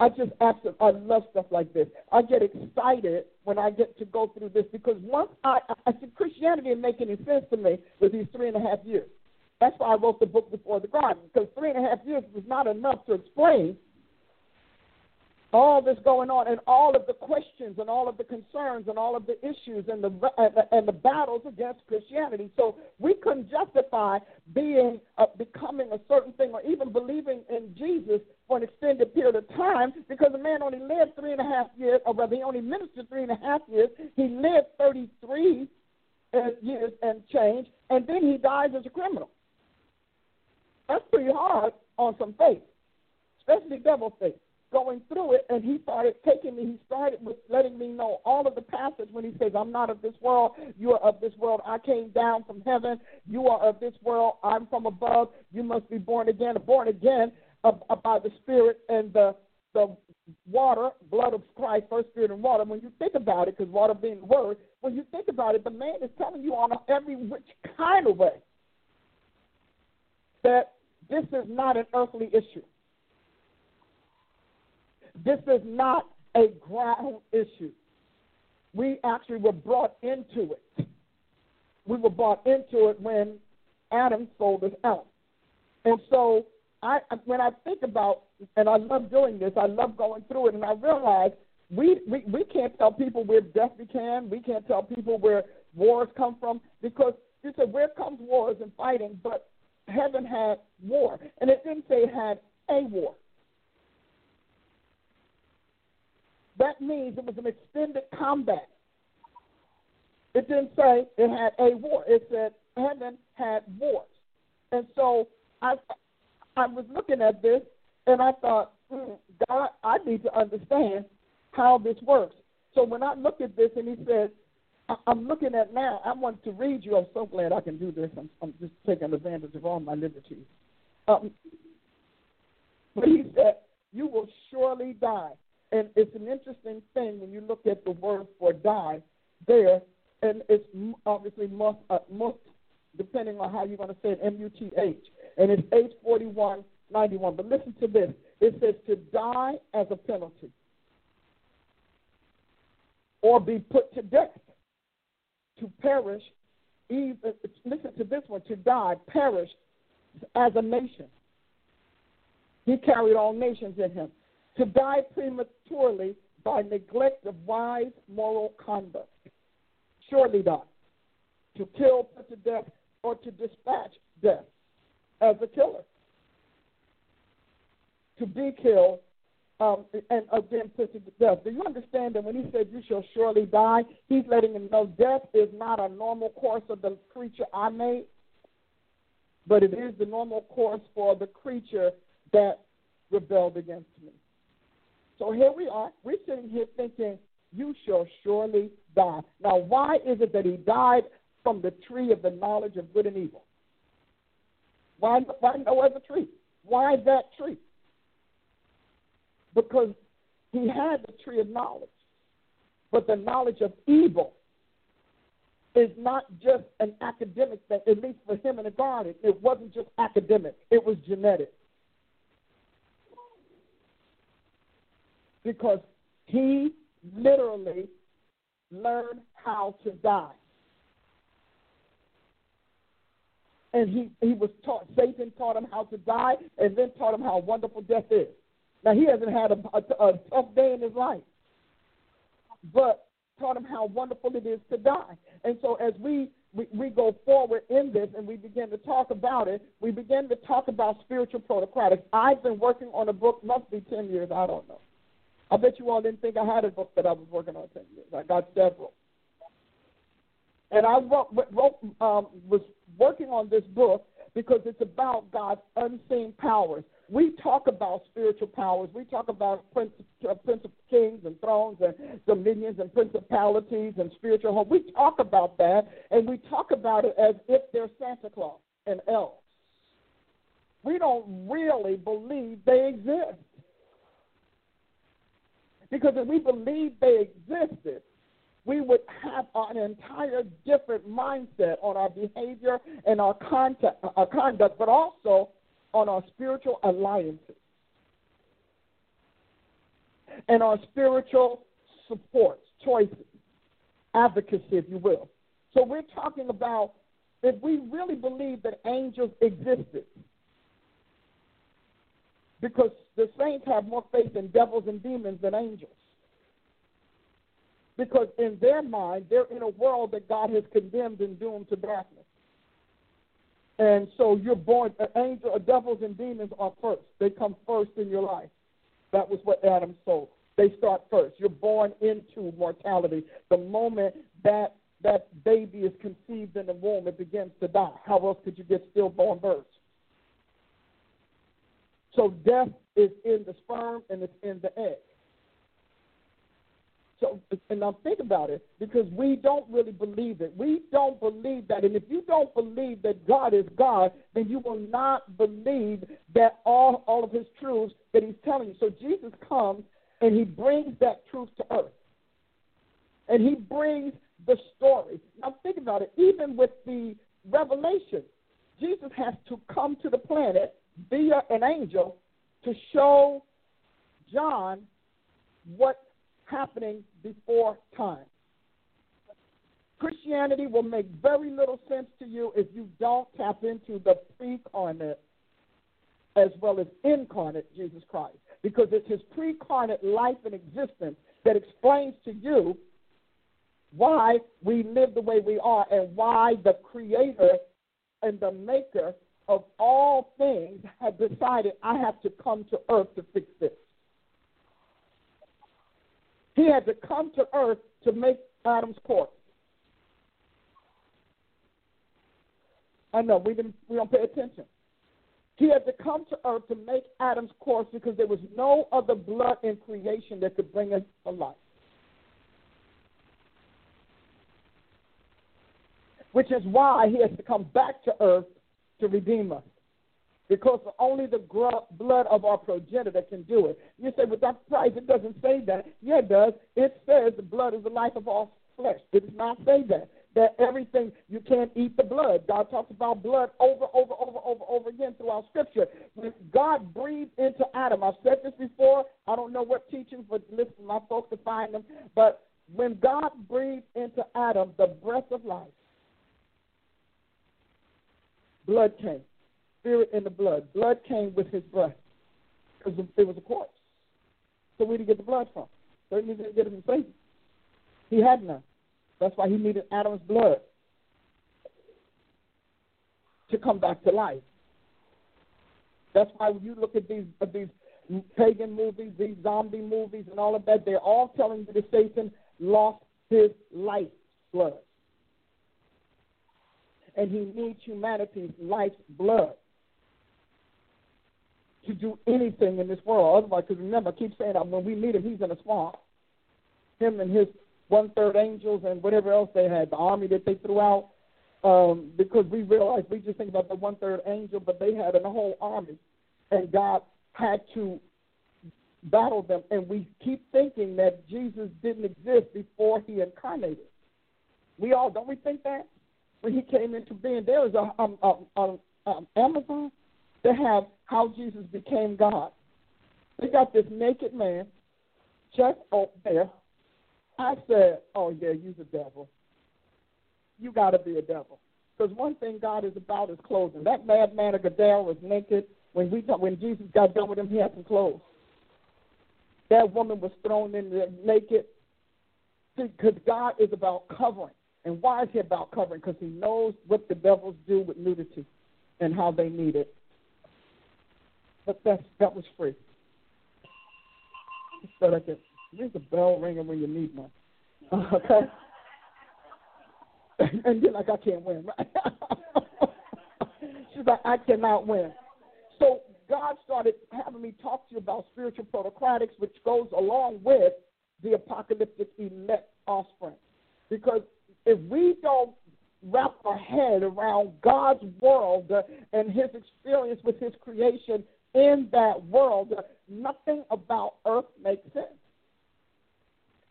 I just absolutely I love stuff like this. I get excited when I get to go through this because once I I see Christianity didn't make any sense to me with these three and a half years. That's why I wrote the book before the garden, because three and a half years was not enough to explain all this going on and all of the questions and all of the concerns and all of the issues and the and the battles against Christianity. So we couldn't justify being uh, becoming a certain thing or even believing in Jesus for an extended period of time because a man only lived three and a half years, or rather, he only ministered three and a half years. He lived thirty three uh, years and change, and then he dies as a criminal. That's pretty hard on some faith, especially devil faith. Going through it, and he started taking me. He started with letting me know all of the passage when he says, "I'm not of this world. You are of this world. I came down from heaven. You are of this world. I'm from above. You must be born again. Born again by the Spirit and the the water, blood of Christ, first spirit and water. When you think about it, because water being word, when you think about it, the man is telling you on every which kind of way that this is not an earthly issue. This is not a ground issue. We actually were brought into it. We were brought into it when Adam sold us out. And so I when I think about and I love doing this, I love going through it and I realize we, we, we can't tell people where death began, we can't tell people where wars come from because you said where comes wars and fighting, but heaven had war. And it didn't say had a war. That means it was an extended combat. It didn't say it had a war. It said heaven had wars. And so I I was looking at this and I thought, mm, God, I need to understand how this works. So when I look at this and he says, I'm looking at now. I want to read you. I'm so glad I can do this. I'm, I'm just taking advantage of all my liberties. Um, but he said, "You will surely die," and it's an interesting thing when you look at the word for die there, and it's obviously must, uh, must depending on how you're going to say it, M U T H, and it's H forty one ninety one. But listen to this. It says to die as a penalty or be put to death to perish, even, listen to this one, to die, perish as a nation. He carried all nations in him. to die prematurely by neglect of wise moral conduct. Surely die. To kill, put to death, or to dispatch death as a killer. To be killed um, and again put to death. Do you understand that when he said, You shall surely die, he's letting him know death is not a normal course of the creature I made, but it is the normal course for the creature that rebelled against me. So here we are. We're sitting here thinking, You shall surely die. Now, why is it that he died from the tree of the knowledge of good and evil? Why, why no other tree? Why that tree? Because he had the tree of knowledge. But the knowledge of evil is not just an academic thing, at least for him in the garden. It wasn't just academic, it was genetic. Because he literally learned how to die. And he, he was taught, Satan taught him how to die and then taught him how wonderful death is. Now, he hasn't had a, a, a tough day in his life, but taught him how wonderful it is to die. And so, as we, we, we go forward in this and we begin to talk about it, we begin to talk about spiritual protocratics. I've been working on a book, must be 10 years, I don't know. I bet you all didn't think I had a book that I was working on 10 years. I got several. And I wrote, wrote um, was working on this book because it's about God's unseen powers. We talk about spiritual powers. We talk about prince, uh, prince of kings and thrones and dominions and principalities and spiritual hope. We talk about that, and we talk about it as if they're Santa Claus and elves. We don't really believe they exist. Because if we believed they existed, we would have an entire different mindset on our behavior and our, our conduct, but also on our spiritual alliances and our spiritual supports, choices, advocacy, if you will. So we're talking about if we really believe that angels existed, because the saints have more faith in devils and demons than angels. Because in their mind, they're in a world that God has condemned and doomed to darkness. And so you're born, an angel, uh, devils and demons are first. They come first in your life. That was what Adam sold. They start first. You're born into mortality. The moment that that baby is conceived in the womb, it begins to die. How else could you get stillborn births? So death is in the sperm and it's in the egg. So, and I'm thinking about it, because we don't really believe it. We don't believe that. And if you don't believe that God is God, then you will not believe that all, all of his truths that he's telling you. So Jesus comes and he brings that truth to earth. And he brings the story. Now think about it. Even with the revelation, Jesus has to come to the planet via an angel to show John what happening before time. Christianity will make very little sense to you if you don't tap into the pre-carnate as well as incarnate Jesus Christ. Because it's his pre-carnate life and existence that explains to you why we live the way we are and why the creator and the maker of all things have decided I have to come to earth to fix this. He had to come to earth to make Adam's corpse. I know we didn't we don't pay attention. He had to come to earth to make Adam's corpse because there was no other blood in creation that could bring us to life. Which is why he has to come back to earth to redeem us because only the blood of our progenitor can do it. You say, but without Christ, it doesn't say that. Yeah, it does. It says the blood is the life of all flesh. It does not say that. That everything, you can't eat the blood. God talks about blood over, over, over, over, over again throughout Scripture. When God breathed into Adam, I've said this before. I don't know what teachings, but listen, my folks to find them. But when God breathed into Adam the breath of life, blood came spirit and the blood. Blood came with his breath because it was a corpse. So where did he get the blood from? Certainly didn't get it from Satan. He had none. That's why he needed Adam's blood to come back to life. That's why when you look at these at these pagan movies, these zombie movies, and all of that, they're all telling you that Satan lost his life blood. And he needs humanity's life blood to do anything in this world. Otherwise, because remember, I keep saying that when we meet him, he's in a swamp. Him and his one third angels and whatever else they had, the army that they threw out. Um, because we realized we just think about the one third angel, but they had a whole army, and God had to battle them. And we keep thinking that Jesus didn't exist before he incarnated. We all don't we think that when he came into being, there was a um, um, um, um, Amazon they have how Jesus became God. They got this naked man just up there. I said, "Oh yeah, you're the devil. You got to be a devil." Because one thing God is about is clothing. That madman of Gadara was naked. When we when Jesus got done with him, he had some clothes. That woman was thrown in there naked. Because God is about covering. And why is he about covering? Because he knows what the devils do with nudity and how they need it. But that that was free. So I can there's a bell ringing when you need one. Okay. and you're like, I can't win. She's like, I cannot win. So God started having me talk to you about spiritual protocratics, which goes along with the apocalyptic elect offspring. Because if we don't wrap our head around God's world and his experience with his creation in that world, nothing about earth makes sense.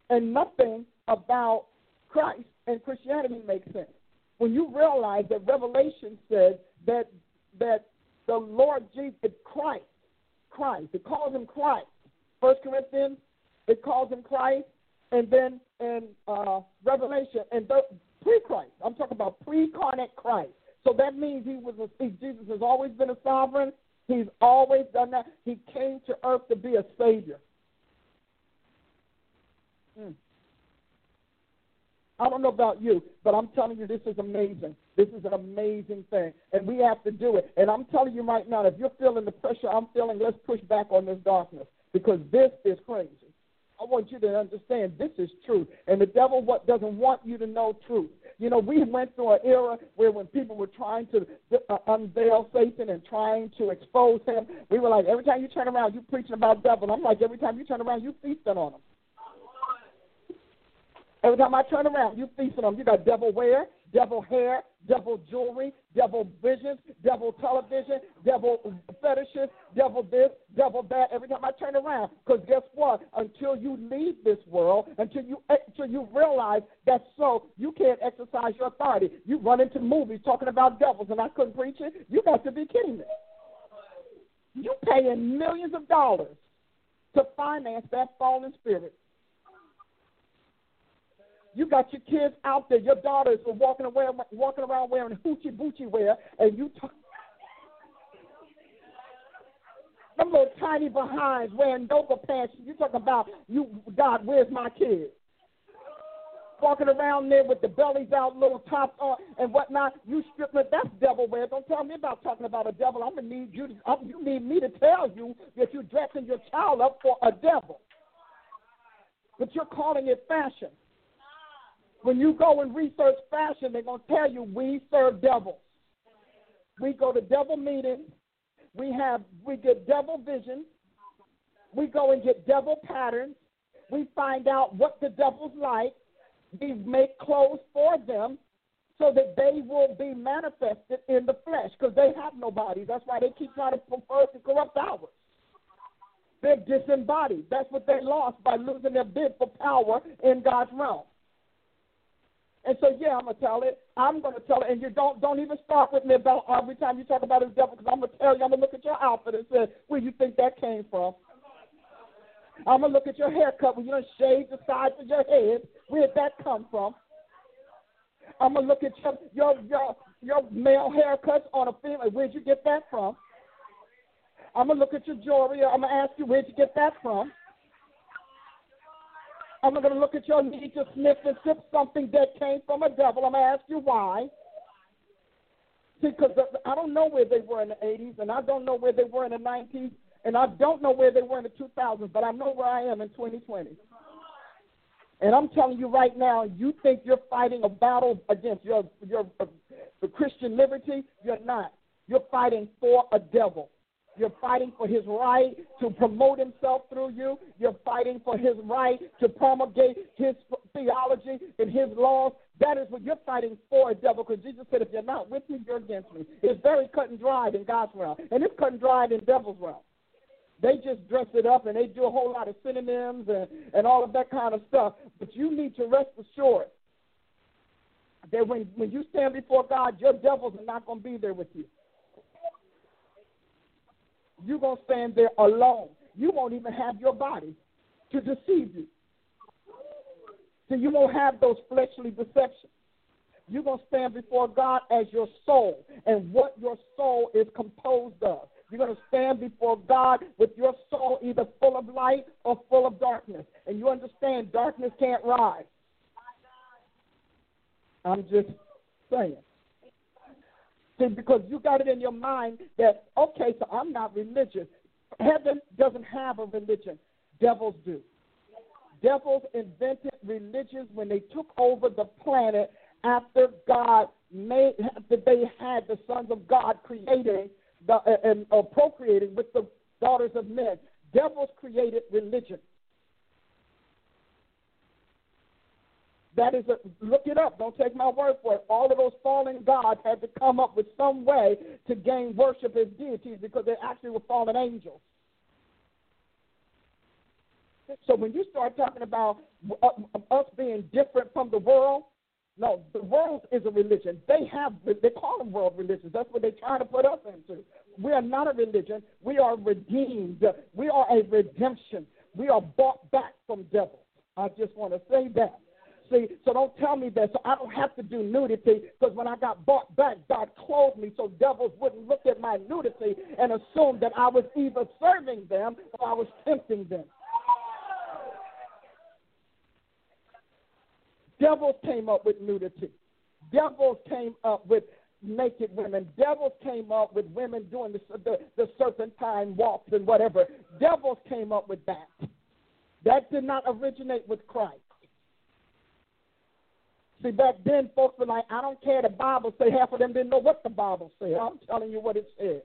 And nothing about Christ and Christianity makes sense. When you realize that Revelation says that that the Lord Jesus Christ, Christ, it calls him Christ. First Corinthians, it calls him Christ, and then in uh, Revelation, and pre-Christ. I'm talking about pre-carnate Christ. So that means he was a, Jesus has always been a sovereign. He's always done that. He came to earth to be a savior. Mm. I don't know about you, but I'm telling you, this is amazing. This is an amazing thing, and we have to do it. And I'm telling you right now, if you're feeling the pressure I'm feeling, let's push back on this darkness because this is crazy. I want you to understand this is truth, and the devil what doesn't want you to know truth. You know, we went through an era where when people were trying to uh, unveil Satan and trying to expose him, we were like, every time you turn around, you preaching about devil. I'm like, every time you turn around, you feasting on him. Every time I turn around, you feasting on him. You got devil wear, devil hair, devil jewelry, devil visions, devil television, devil fetishes, devil this, devil that. Every time I turn around, because guess what? Until you leave this world, until you until you realize that so, you can't exercise your authority. You run into movies talking about devils, and I couldn't preach it. You got to be kidding me. You paying millions of dollars to finance that fallen spirit. You got your kids out there. Your daughters are walking around, walking around wearing hoochie boochie wear, and you. T- them little tiny behinds wearing yoga pants. You talking about you? God, where's my kids? Walking around there with the bellies out, little tops on, and whatnot. You stripping that's devil wear. Don't tell me about talking about a devil. I'm gonna need you. To, I'm, you need me to tell you that you're dressing your child up for a devil, but you're calling it fashion. When you go and research fashion, they're going to tell you we serve devils. We go to devil meetings. We have we get devil visions. We go and get devil patterns. We find out what the devil's like. We make clothes for them so that they will be manifested in the flesh because they have no bodies. That's why they keep trying to prefer to corrupt ours. They're disembodied. That's what they lost by losing their bid for power in God's realm. And so, yeah, I'm gonna tell it. I'm gonna tell it, and you don't don't even start with me about every time you talk about his devil, because I'm gonna tell you. I'm gonna look at your outfit and say, where you think that came from? I'm gonna look at your haircut when you done shaved the sides of your head. Where'd that come from? I'm gonna look at your your your your male haircuts on a female. Where'd you get that from? I'm gonna look at your jewelry. I'm gonna ask you where'd you get that from. I'm going to look at your need to sniff and sip something that came from a devil. I'm going to ask you why. See, because I don't know where they were in the 80s, and I don't know where they were in the 90s, and I don't know where they were in the 2000s, but I know where I am in 2020. And I'm telling you right now, you think you're fighting a battle against your your uh, the Christian liberty. You're not. You're fighting for a devil. You're fighting for his right to promote himself through you. You're fighting for his right to promulgate his theology and his laws. That is what you're fighting for, devil, because Jesus said, if you're not with me, you're against me. It's very cut and dried in God's realm, and it's cut and dried in devil's realm. They just dress it up and they do a whole lot of synonyms and, and all of that kind of stuff. But you need to rest assured that when, when you stand before God, your devils are not going to be there with you. You're going to stand there alone. You won't even have your body to deceive you. So you won't have those fleshly deceptions. You're going to stand before God as your soul and what your soul is composed of. You're going to stand before God with your soul either full of light or full of darkness. And you understand darkness can't rise. I'm just saying. Because you got it in your mind that, okay, so I'm not religious. Heaven doesn't have a religion, devils do. Devils invented religions when they took over the planet after God made, after they had the sons of God creating the, and uh, procreating with the daughters of men. Devils created religion. That is a look it up. Don't take my word for it. All of those fallen gods had to come up with some way to gain worship as deities because they actually were fallen angels. So when you start talking about uh, us being different from the world, no, the world is a religion. They have they call them world religions. That's what they're trying to put us into. We are not a religion. We are redeemed. We are a redemption. We are bought back from devils. I just want to say that. See, so don't tell me that. So I don't have to do nudity because when I got bought back, God clothed me so devils wouldn't look at my nudity and assume that I was either serving them or I was tempting them. Devils came up with nudity. Devils came up with naked women. Devils came up with women doing the, the, the serpentine walks and whatever. Devils came up with that. That did not originate with Christ. See, back then, folks were like, I don't care the Bible say. Half of them didn't know what the Bible said. I'm telling you what it said.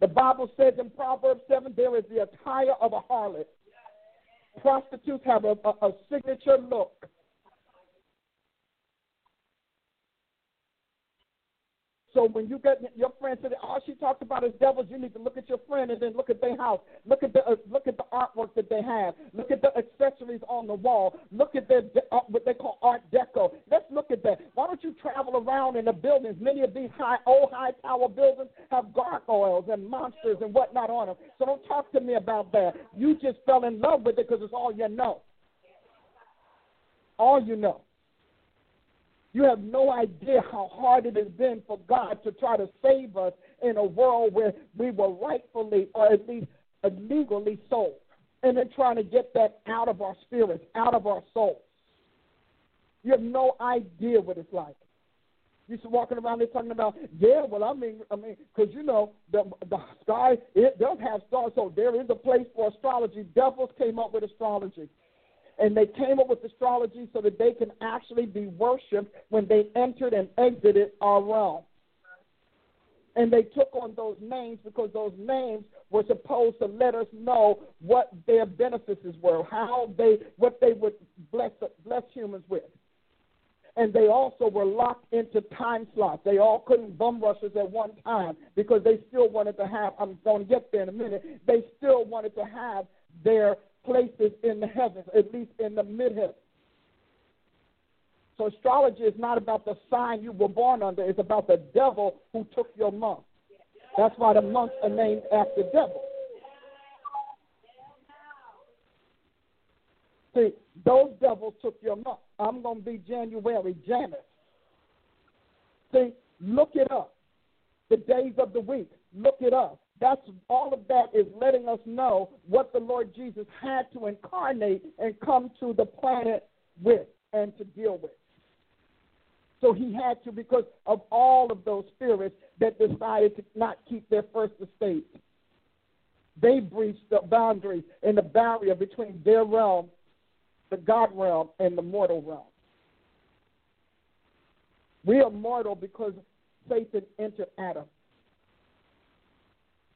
The Bible says in Proverbs 7, there is the attire of a harlot. Prostitutes have a, a, a signature look. So when you get your friend said, all she talked about is devils, you need to look at your friend and then look at their house. Look at the uh, look at the artwork that they have. Look at the accessories on the wall. Look at their uh, what they call Art Deco. Travel around in the buildings? Many of these high old high tower buildings have gargoyles and monsters and whatnot on them. So don't talk to me about that. You just fell in love with it because it's all you know. All you know. You have no idea how hard it has been for God to try to save us in a world where we were rightfully or at least illegally sold. And then trying to get that out of our spirits, out of our souls. You have no idea what it's like. You are walking around there talking about, yeah, well, I mean, I mean, because you know the the sky it does have stars, so there is a place for astrology. Devils came up with astrology and they came up with astrology so that they can actually be worshipped when they entered and exited our realm. And they took on those names because those names were supposed to let us know what their benefices were, how they, what they would bless bless humans with. And they also were locked into time slots. They all couldn't bum rush us at one time because they still wanted to have. I'm going to get there in a minute. They still wanted to have their places in the heavens, at least in the mid heavens. So astrology is not about the sign you were born under, it's about the devil who took your month. That's why the months are named after devil. See, those devils took your month. I'm going to be January, Janus. See, look it up. The days of the week, look it up. That's all of that is letting us know what the Lord Jesus had to incarnate and come to the planet with and to deal with. So he had to because of all of those spirits that decided to not keep their first estate. They breached the boundary and the barrier between their realm, the God realm, and the mortal realm. We are mortal because Satan entered Adam.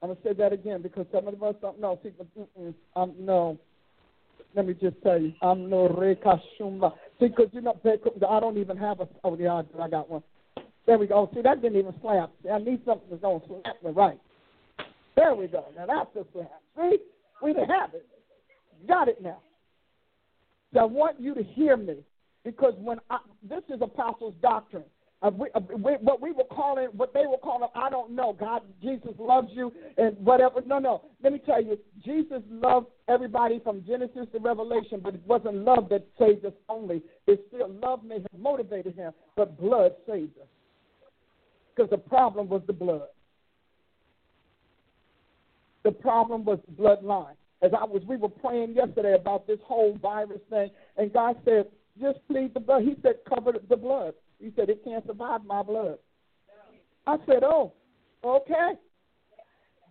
I'm gonna say that again because some of us don't know. See, um, no. Let me just tell you, I'm no rekashumba. See, because you know, I don't even have a. Oh, yeah, I got one. There we go. See, that didn't even slap. See, I need something that's gonna slap me right. There we go. Now that's the slap. See, we didn't have it. Got it now. So I want you to hear me because when I, this is apostles' doctrine. Uh, we, uh, we, what we were calling, what they were calling, I don't know. God, Jesus loves you and whatever. No, no. Let me tell you, Jesus loved everybody from Genesis to Revelation, but it wasn't love that saved us only. It's still love may have motivated him, but blood saved us. Because the problem was the blood. The problem was the bloodline. As I was, we were praying yesterday about this whole virus thing, and God said, just plead the blood. He said, cover the blood. He said, It can't survive my blood. I said, Oh, okay.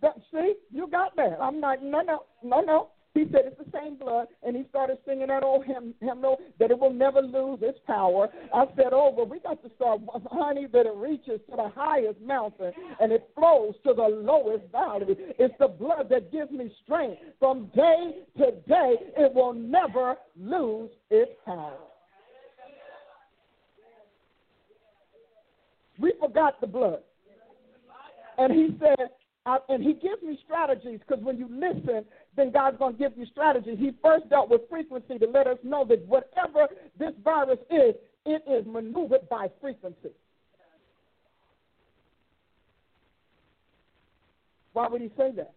That, see, you got that. I'm like, no, no, no, no. He said it's the same blood, and he started singing that old hymn, hymnal that it will never lose its power. I said, oh, well, we got to start, honey, that it reaches to the highest mountain and it flows to the lowest valley. It's the blood that gives me strength. From day to day, it will never lose its power. We forgot the blood. And he said, uh, and he gives me strategies because when you listen, then God's going to give you strategies. He first dealt with frequency to let us know that whatever this virus is, it is maneuvered by frequency. Why would he say that?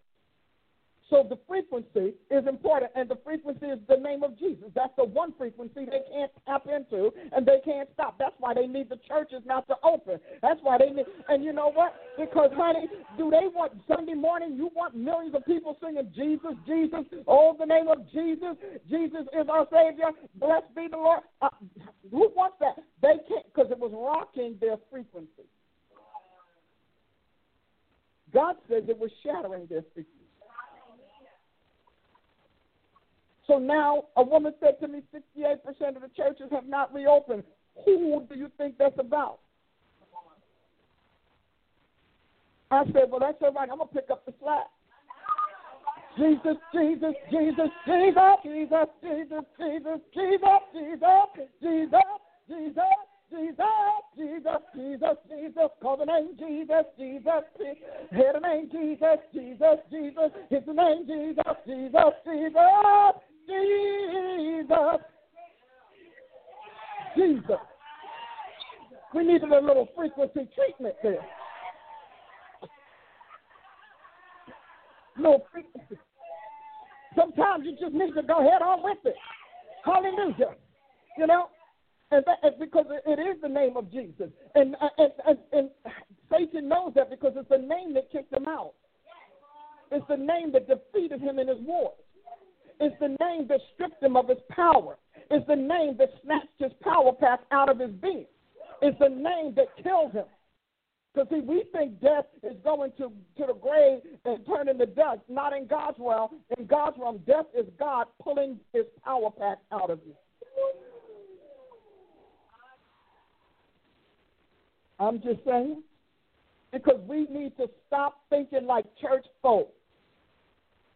So the frequency is important, and the frequency is the name of Jesus. That's the one frequency they can't tap into, and they can't stop. That's why they need the churches not to open. That's why they need. And you know what? Because, honey, do they want Sunday morning? You want millions of people singing Jesus, Jesus, oh, the name of Jesus. Jesus is our Savior. Blessed be the Lord. Uh, who wants that? They can't because it was rocking their frequency. God says it was shattering their frequency. So now a woman said to me, 68% of the churches have not reopened. Who do you think that's about? I said, well, that's all right. I'm going to pick up the slack. Jesus, Jesus, Jesus, Jesus, Jesus, Jesus, Jesus, Jesus, Jesus, Jesus, Jesus. Jesus, Jesus, Jesus, Jesus, call the name Jesus, Jesus, hear the name Jesus, Jesus, Jesus, the name Jesus, Jesus, Jesus, Jesus. Jesus. We needed a little frequency treatment there. Little frequency. Sometimes you just need to go head on with it. Hallelujah. You know, and that, because it is the name of Jesus, and, uh, and and and Satan knows that because it's the name that kicked him out. It's the name that defeated him in his wars. It's the name that stripped him of his power. It's the name that snatched his power pack out of his being. It's the name that killed him. Because see, we think death is going to, to the grave and turning to dust. Not in God's realm. In God's realm, death is God pulling his power pack out of you. I'm just saying. Because we need to stop thinking like church folk.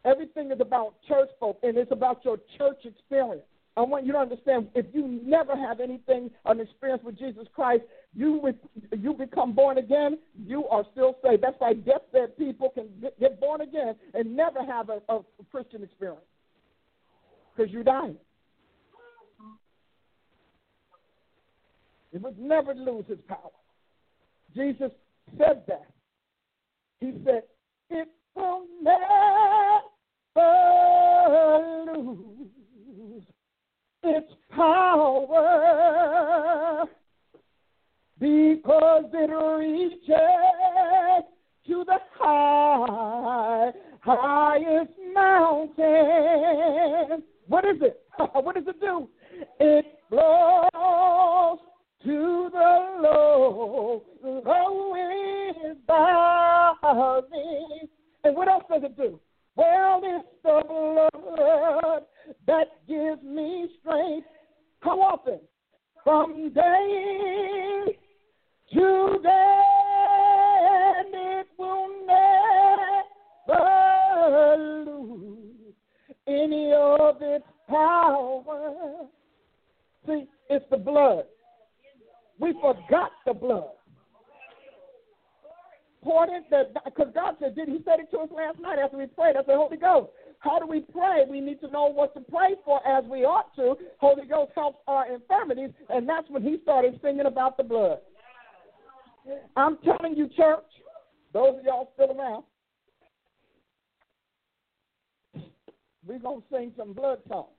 Everything is about church folk, and it's about your church experience. I want you to understand if you never have anything, an experience with Jesus Christ, you you become born again, you are still saved. That's why death dead people can get born again and never have a, a Christian experience because you die. It would never lose its power. Jesus said that. He said, It will never lose its power because it reaches to the high, highest mountain. What is it? what does it do? It blows to the low, lowest valley. And what else does it do? Well, it's the blood that gives me strength. How often? From day to day, and it will never lose any of its power. See, it's the blood. We forgot the blood. Important that because God said, did He said it to us last night after we prayed? I said, Holy Ghost, how do we pray? We need to know what to pray for as we ought to. Holy Ghost helps our infirmities, and that's when He started singing about the blood. I'm telling you, church, those of y'all still around, we're going to sing some blood songs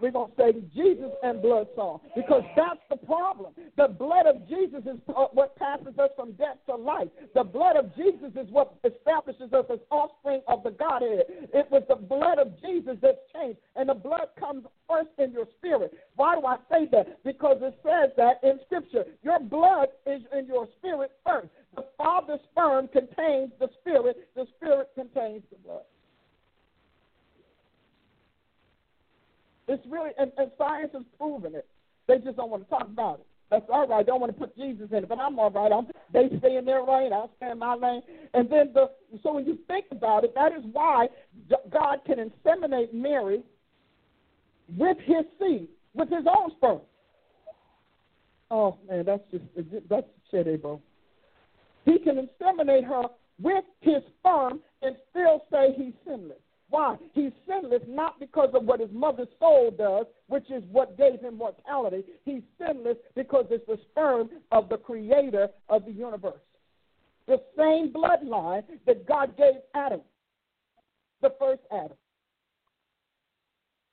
we're going to say Jesus and blood song because that's the problem. The blood of Jesus is uh, what passes us from death to life. The blood of Jesus is what establishes us as offspring of the Godhead. It was the blood of Jesus that changed, and the blood comes first in your spirit. Why do I say that? Because it says that in Scripture. Your blood is in your spirit first. The Father's sperm contains the spirit, the spirit contains the blood. It's really, and, and science has proven it. They just don't want to talk about it. That's all right. Don't want to put Jesus in it, but I'm all right. I'm, they stay in their lane. I'll stay in my lane. And then the so when you think about it, that is why God can inseminate Mary with His seed, with His own sperm. Oh man, that's just that's shit, eh, bro. He can inseminate her with His sperm and still say He's sinless. Why? He's sinless not because of what his mother's soul does, which is what gave him mortality. He's sinless because it's the sperm of the creator of the universe. The same bloodline that God gave Adam, the first Adam.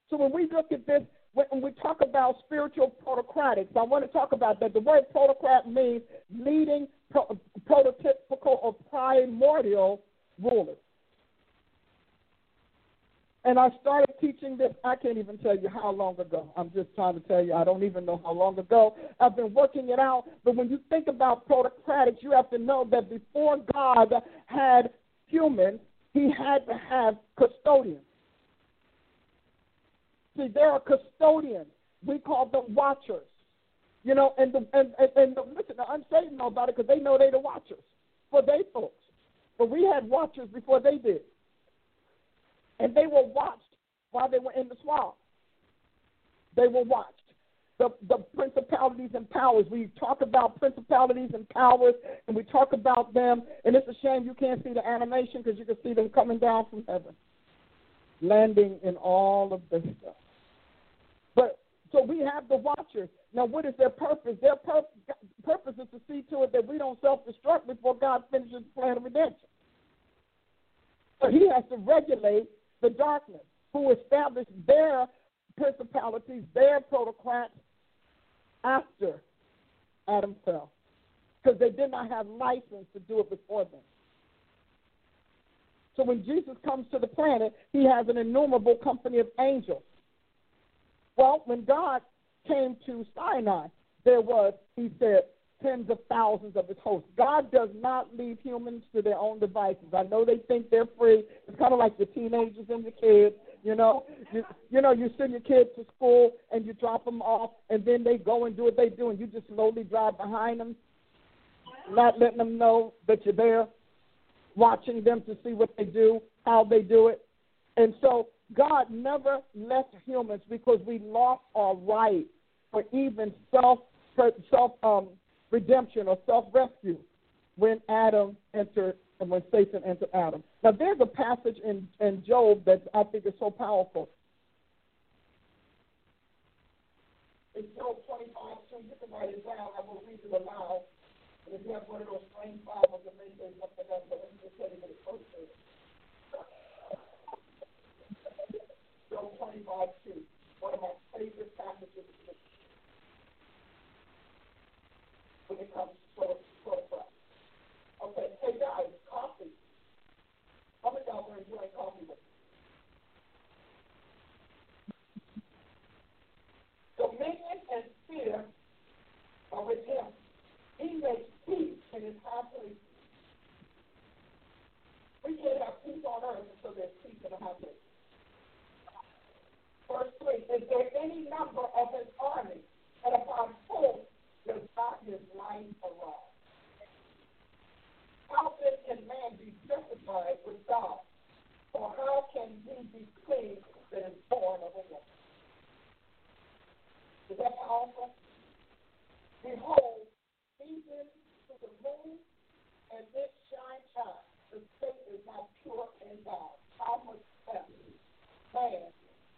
So when we look at this, when we talk about spiritual protocratics, I want to talk about that. The word protocrat means leading, prototypical, or primordial rulers. And I started teaching this, I can't even tell you how long ago. I'm just trying to tell you, I don't even know how long ago. I've been working it out. But when you think about protocratics, you have to know that before God had humans, he had to have custodians. See, there are custodians. We call them watchers. You know, and the, and, and, and the, listen, unsaved know about it because they know they're the watchers for they folks. But we had watchers before they did and they were watched while they were in the swamp. They were watched. The, the principalities and powers. We talk about principalities and powers, and we talk about them, and it's a shame you can't see the animation because you can see them coming down from heaven, landing in all of this stuff. But so we have the watchers. Now, what is their purpose? Their pur- purpose is to see to it that we don't self destruct before God finishes the plan of redemption. So he has to regulate the darkness, who established their principalities, their protocrats after Adam fell, because they did not have license to do it before them. So when Jesus comes to the planet, he has an innumerable company of angels. Well, when God came to Sinai, there was, he said, tens of thousands of his hosts. God does not leave humans to their own devices. I know they think they're free. It's kind of like your teenagers and your kids. You know, you, you know, you send your kids to school and you drop them off, and then they go and do what they do, and you just slowly drive behind them, not letting them know that you're there, watching them to see what they do, how they do it. And so God never left humans because we lost our right for even self self um, redemption or self rescue when Adam entered and when Satan entered Adam. Now, there's a passage in, in Job that I think is so powerful. In Job 25, so you can write it down. I will read it aloud. And if you have one of those strange Bibles that may say something else, but let me just tell you what it's supposed to Job 25, 2. One of my favorite there are peace on earth until there's peace in the heaven. Verse 3 Is there any number of his army, that upon whom does not his life arise? How then can man be justified with God? Or how can he be clean that is born of a woman? Is that powerful? Behold, even to the moon, and this shine time the state is not pure in God. How much less man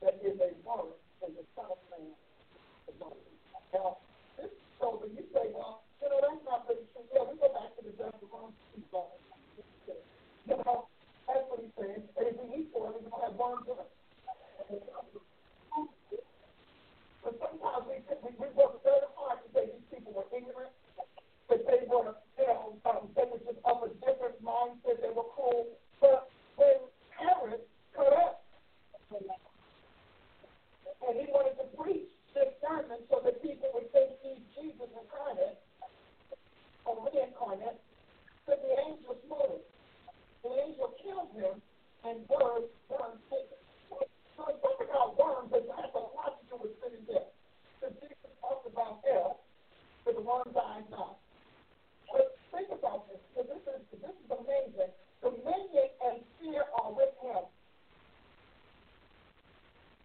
that is a word in the Son of Man? Now, this so when you say, well, you know, that's not really true. Yeah, we go back to the. Ron You know, that's what he's saying. And if we eat for it, we're going to have in it. But sometimes we, we, we work very hard to say these people were ignorant, that they were, of a different mindset, they were cool. But when Herod cut up, and he wanted to preach this sermon so that people would think he's Jesus incarnate, or reincarnate, that the angel smote. The angel killed him, and worms, worms. So it's not about worms, it has a lot to do with Jesus talked about hell, for the worms died not. Think about this, because this is, this is amazing. Dominion and fear are with him.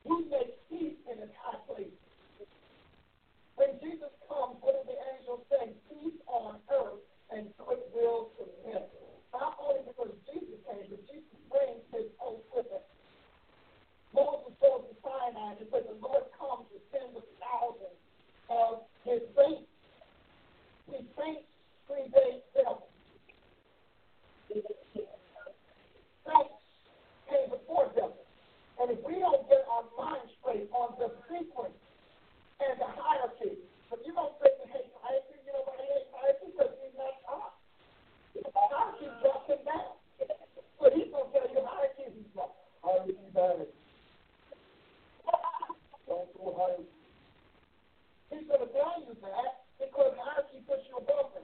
He makes peace in his high place. When Jesus comes, what does the angel say? Peace on earth and goodwill to men. Not only because Jesus came, but Jesus brings his own with him. Moses goes to Sinai and says, The Lord comes with tens of thousands of his saints. His saints, three days devils. Saints came before devils. And if we don't get our mind straight on the sequence and the hierarchy, if you don't say, hey, hierarchy, you know what hierarchy? Because he's not up. Hierarchy drops him down. So he's going to tell you hierarchy is not. Hierarchy bad. Don't do hierarchy. He's going to tell you that because hierarchy puts you above him.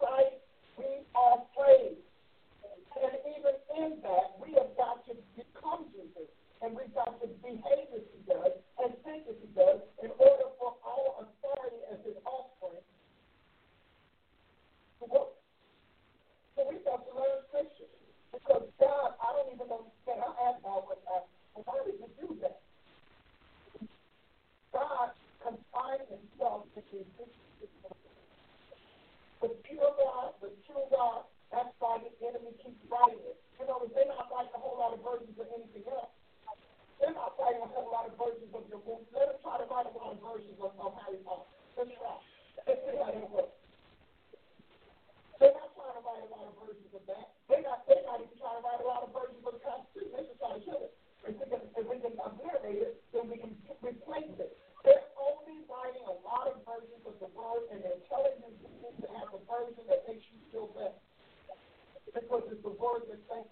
Christ, we are slaves. And even in that, we have got to become Jesus. And we've got to behave as he does and think as he does in order for our authority as his offspring to work. So we've got to learn scripture. Because God, I don't even understand. I asked God one time, well, why did you do that? God confined himself to the the pure God, the true God, that's why the enemy keeps fighting it. You know, they're not fighting a whole lot of versions of anything else. They're not fighting a whole lot of versions of your book. Let them try to write a lot of versions of, of Harry Potter. Let's try. Let's see how that works. They're not trying to write a lot of versions of that. They're not, they're not even trying to write a lot of versions of the Constitution. They're just trying to kill it. If we can, if we can obliterate it, then we can replace it. They're only writing a lot of versions of the word, and they're telling you to have a version that makes you feel better. Because it's the word that sanctifies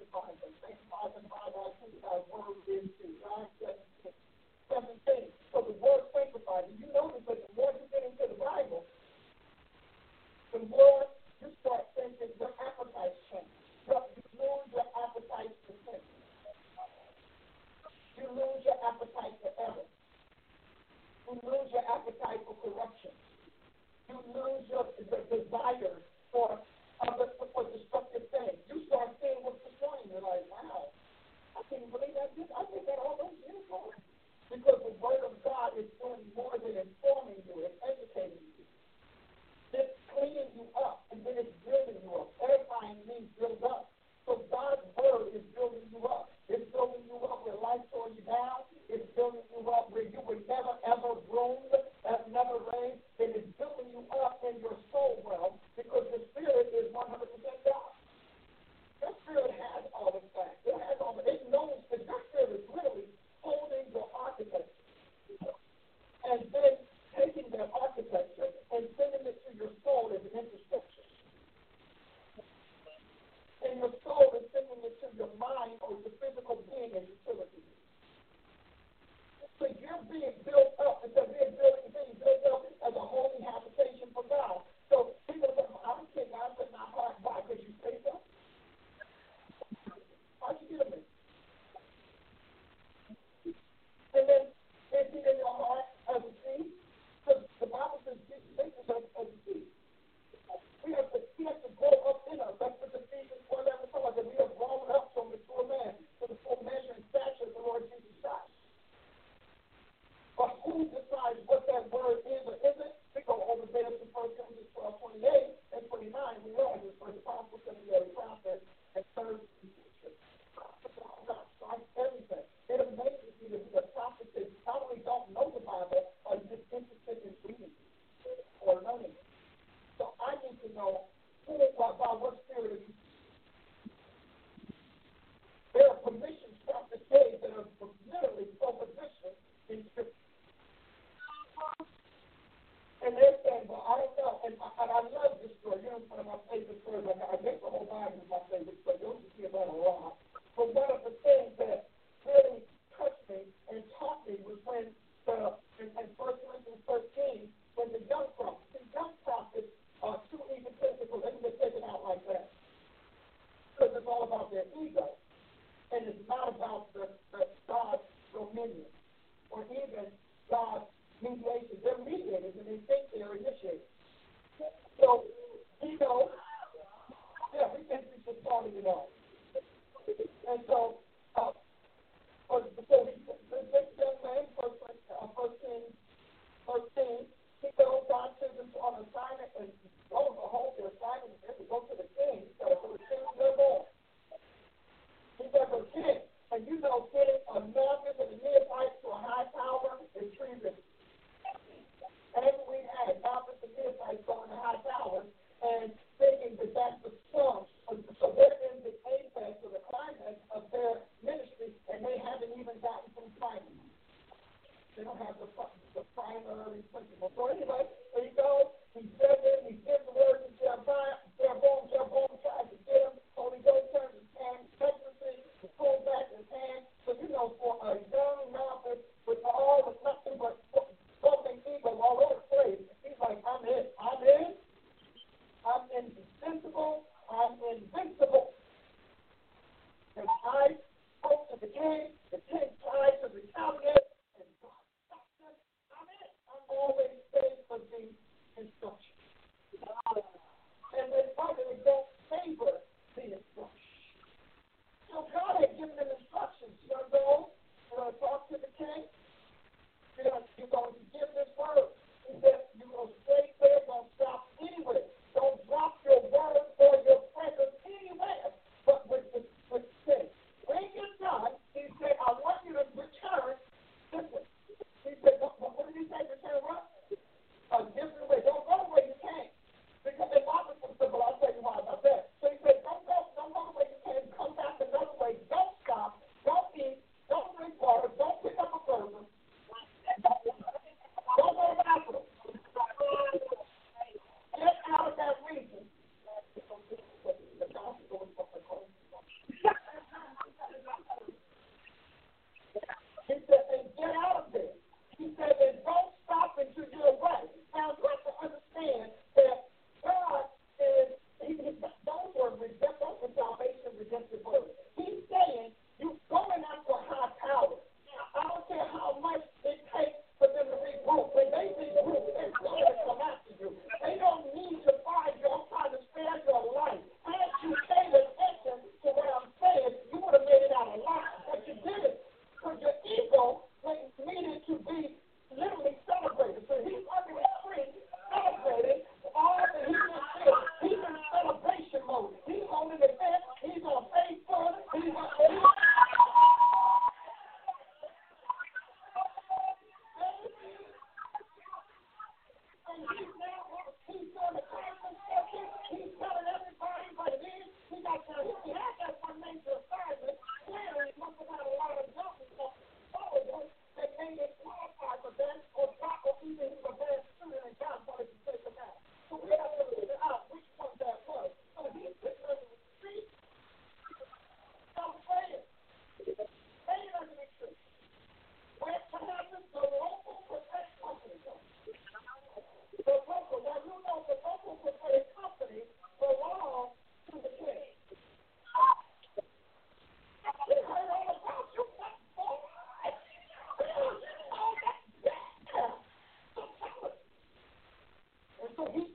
so we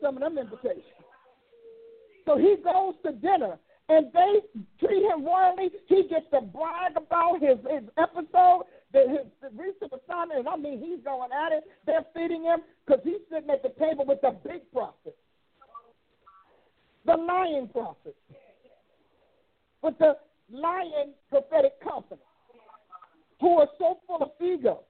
some of them invitations. So he goes to dinner, and they treat him royally. He gets to brag about his, his episode, the, his, the recent assignment, and I mean, he's going at it. They're feeding him because he's sitting at the table with the big prophet, the lion prophet, with the lion prophetic company, who are so full of ego.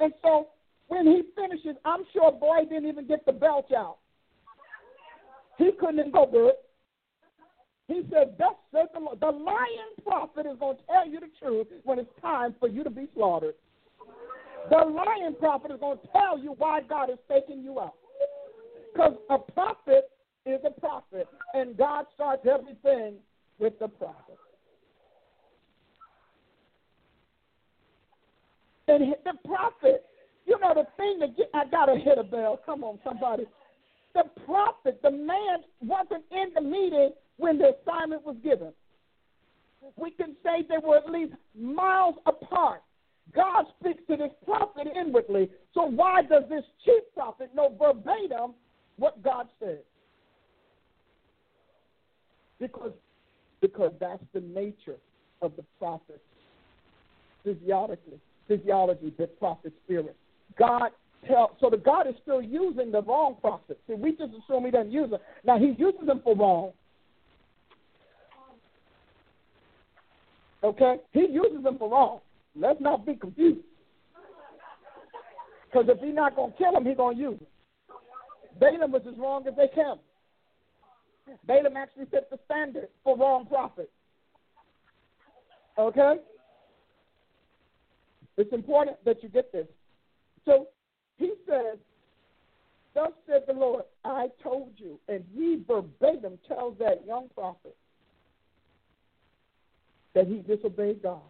And so when he finishes, I'm sure boy didn't even get the belch out. He couldn't even go good. He said, Thus said the Lord. The lion prophet is going to tell you the truth when it's time for you to be slaughtered. The lion prophet is going to tell you why God is taking you out. Because a prophet is a prophet, and God starts everything with the prophet. And the prophet, you know, the thing that get, I got to hit a bell. Come on, somebody. The prophet, the man, wasn't in the meeting when the assignment was given. We can say they were at least miles apart. God speaks to this prophet inwardly. So why does this chief prophet know verbatim what God said? Because because that's the nature of the prophet physiologically physiology, the prophet spirit. God tell so the God is still using the wrong prophet. See, we just assume he doesn't use them. Now he uses them for wrong. Okay? He uses them for wrong. Let's not be confused. Because if he's not going to kill him, he's going to use them. Balaam was as wrong as they came. Balaam actually set the standard for wrong prophets. Okay? It's important that you get this. So he says, Thus said the Lord, I told you. And he verbatim tells that young prophet that he disobeyed God.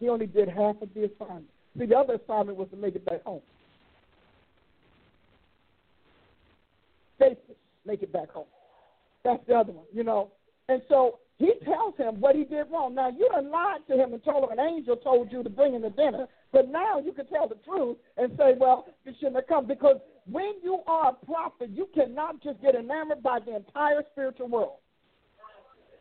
He only did half of the assignment. See, the other assignment was to make it back home. Faithful, make it back home. That's the other one, you know. And so he tells him what he did wrong. Now, you done lied to him and told him an angel told you to bring him the dinner, but now you can tell the truth and say, well, you shouldn't have come. Because when you are a prophet, you cannot just get enamored by the entire spiritual world.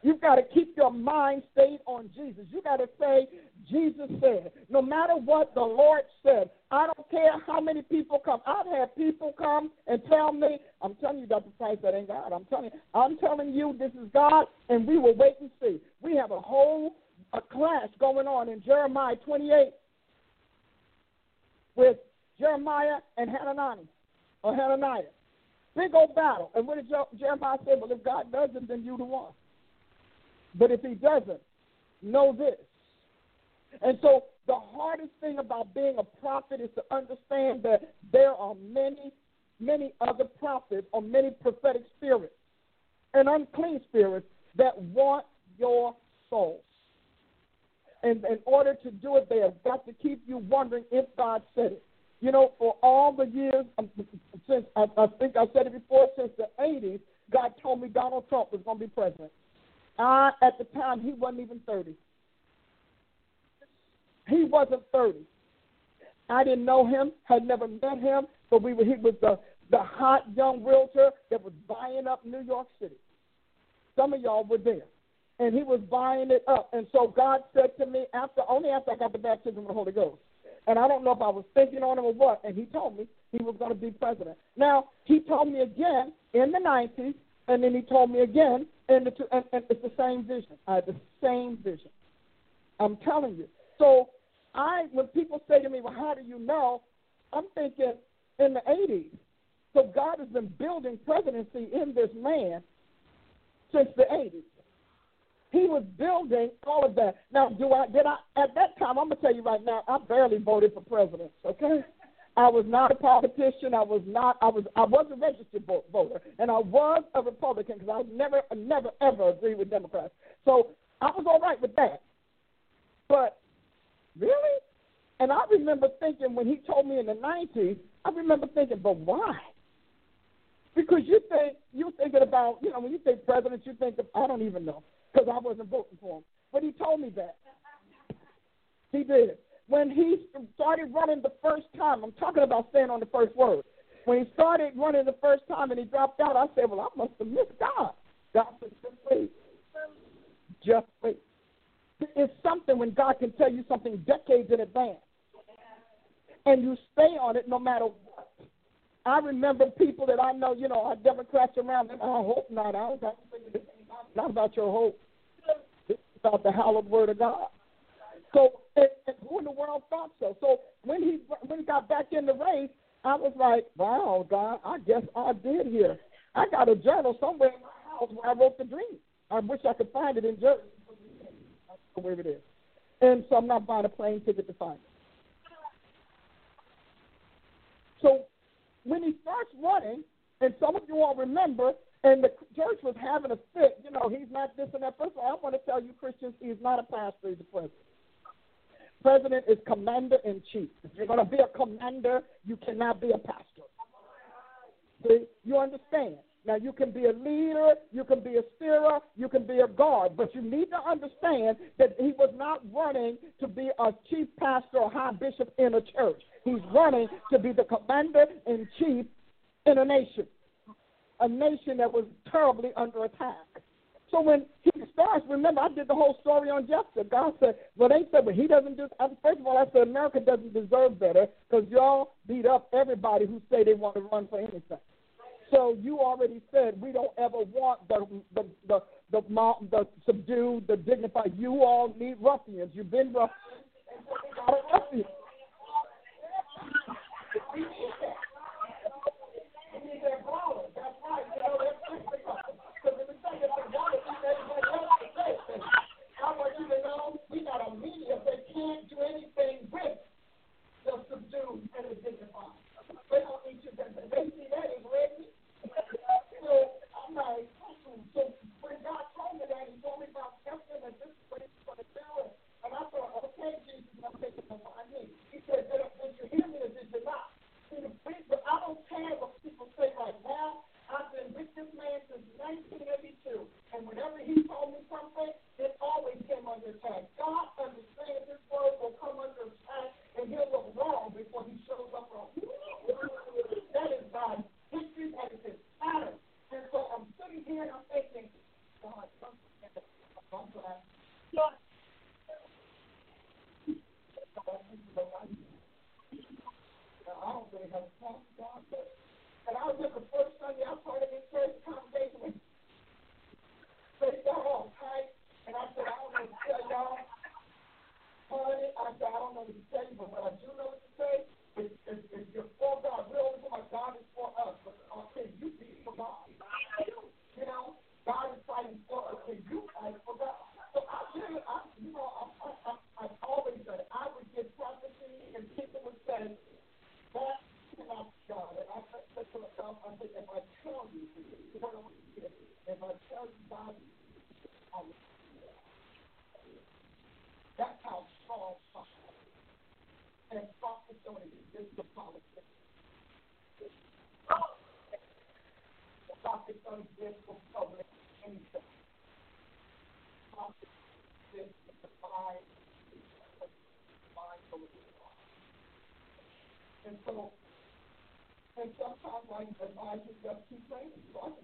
You've got to keep your mind stayed on Jesus. You got to say, Jesus said. No matter what the Lord said, I don't care how many people come. I've had people come and tell me, I'm telling you, Dr. Price, that ain't God. I'm telling you, I'm telling you, this is God, and we will wait and see. We have a whole a class going on in Jeremiah 28 with Jeremiah and Hananiah or Hananiah. Big old battle. And what did Jeremiah say? Well, if God doesn't, then you the one. But if he doesn't, know this. And so the hardest thing about being a prophet is to understand that there are many, many other prophets or many prophetic spirits and unclean spirits that want your soul. And in order to do it, they have got to keep you wondering if God said it. You know, for all the years um, since I, I think I said it before, since the 80s, God told me Donald Trump was going to be president. I, at the time, he wasn't even 30. He wasn't 30. I didn't know him, had never met him, but we were, he was the, the hot young realtor that was buying up New York City. Some of y'all were there. And he was buying it up. And so God said to me, after only after I got the baptism of the Holy Ghost, and I don't know if I was thinking on him or what, and he told me he was going to be president. Now, he told me again in the 90s, and then he told me again and, the, and, and it's the same vision. I have the same vision. I'm telling you. So I, when people say to me, "Well, how do you know?" I'm thinking in the '80s. So God has been building presidency in this man since the '80s. He was building all of that. Now, do I did I at that time? I'm gonna tell you right now. I barely voted for president. Okay. I was not a politician. I was not. I was. I was a registered voter, and I was a Republican because I never, never, ever agreed with Democrats. So I was all right with that. But really, and I remember thinking when he told me in the '90s, I remember thinking, but why? Because you think you're thinking about, you know, when you think president, you think of, I don't even know because I wasn't voting for him. But he told me that. He did. When he started running the first time, I'm talking about staying on the first word. When he started running the first time and he dropped out, I said, Well, I must have missed God. God said, Just wait. Just wait. It's something when God can tell you something decades in advance. And you stay on it no matter what. I remember people that I know, you know, are Democrats around them. I hope not. I don't it's not about your hope. It's about the hallowed word of God. So, and, and who in the world thought so? So when he when he got back in the race, I was like, wow, God, I guess I did here. I got a journal somewhere in my house where I wrote the dream. I wish I could find it in Jersey. Where it is. And so I'm not buying a plane ticket to find it. So when he starts running, and some of you all remember, and the church was having a fit, you know, he's not this and that. First of all, I want to tell you, Christians, he's not a pastor, he's a president. President is commander in chief. If you're going to be a commander, you cannot be a pastor. See, you understand? Now, you can be a leader, you can be a steerer, you can be a guard, but you need to understand that he was not running to be a chief pastor or high bishop in a church. He's running to be the commander in chief in a nation, a nation that was terribly under attack. So when he starts, remember, I did the whole story on Jephthah. God said, well, they said, well, he doesn't do, first of all, I said, America doesn't deserve better because y'all beat up everybody who say they want to run for anything. So you already said we don't ever want the the the the, the, the subdued, the dignified. You all need ruffians. You've been ruffians. We got a media that can't do anything with the subdued and the dignified. They don't need you. They see that as ready. So I'm like, so when God told me that, He told me about Justin and this is what He's going to do. And I thought, okay, Jesus, I'm taking him on me. He said, did, did you hear me or did you not? See, the but I don't care what people say right now. I've been with this man since 1982. And whenever he told me something, it always came under attack. God understands his word will come under attack, and he'll look wrong before he shows up wrong. That is God's history, that is his pattern. And so I'm sitting here and I'm thinking, God, I'm glad. God. I don't really have a problem with God, but and I was at the first Sunday I part of this church congregation with they got all tight and I said, I don't know what to tell y'all. Honey, I said, I don't know what to tell you, but what I do know what to say is if, if you're for God, we're always talking God is for us, but uh, can you be for God? You know, God is fighting for us. Can you fight for God? So I really, I, you know, I, I, I, I've always said I would get prophecy and people would say, that cannot be God. And I said to myself, I said, if I tell you, if I tell you God, um, that's how strong prophet and prophet don't exist in politics. The prophet don't exist for public anything. Prophet exists in the mind, mind of the And so and sometimes I advise you just keep praying. So I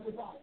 of the body.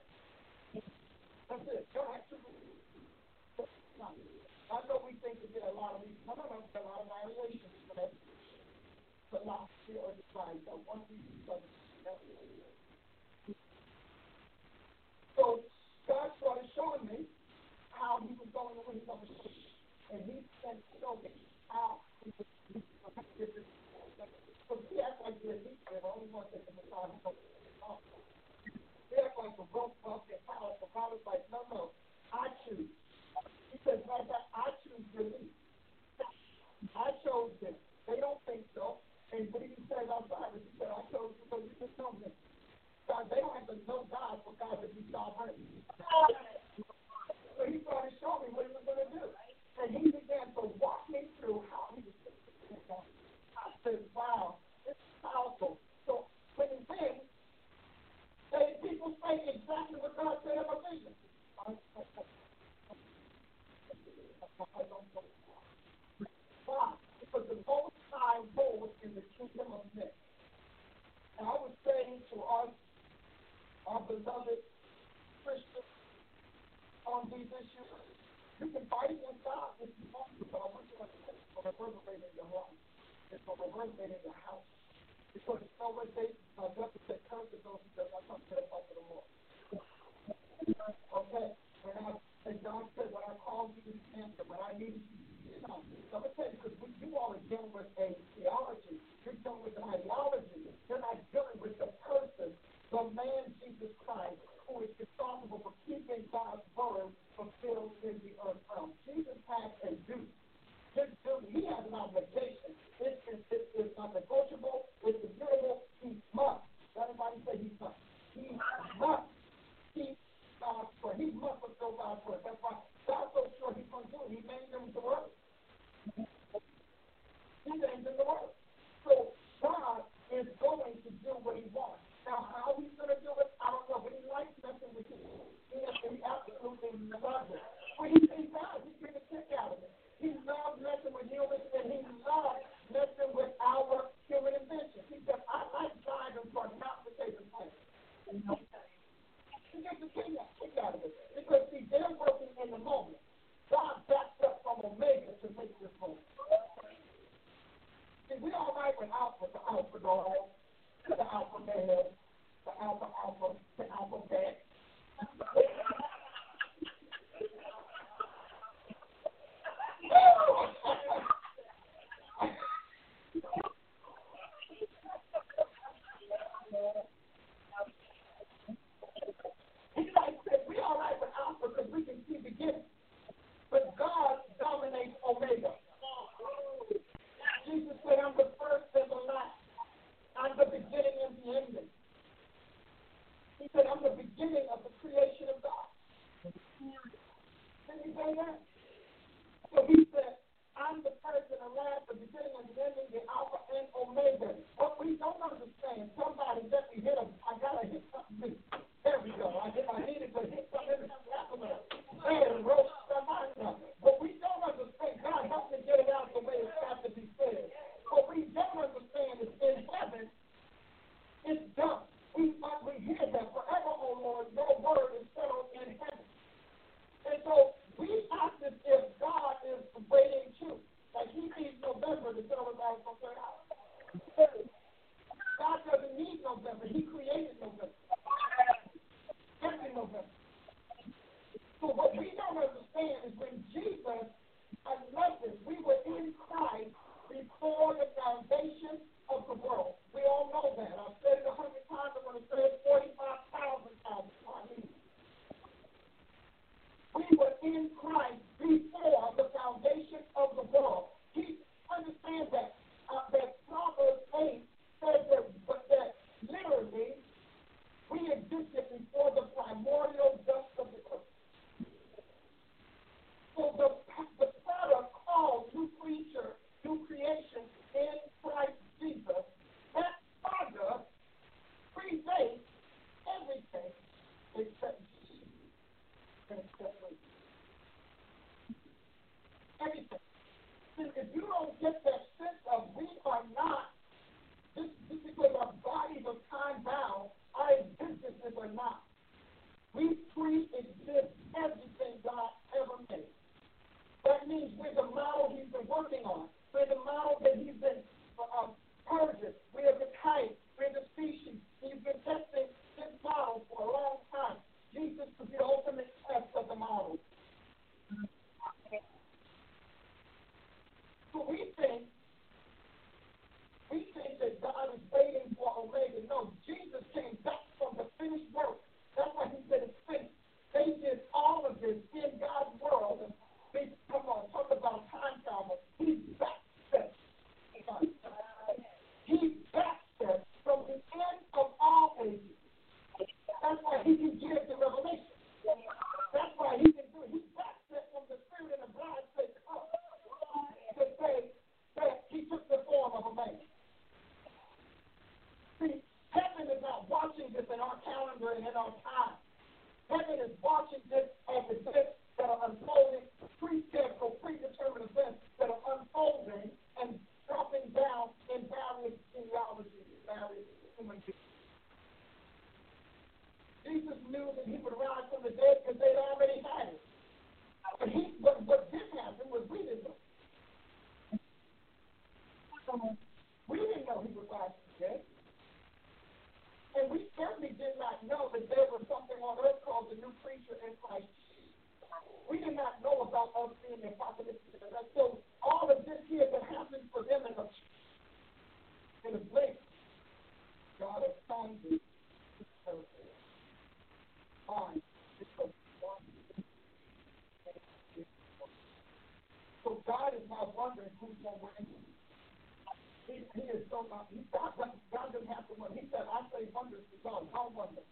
He, is so not, God, God doesn't have to wonder. He said, I say wonders to God. Y'all wonder.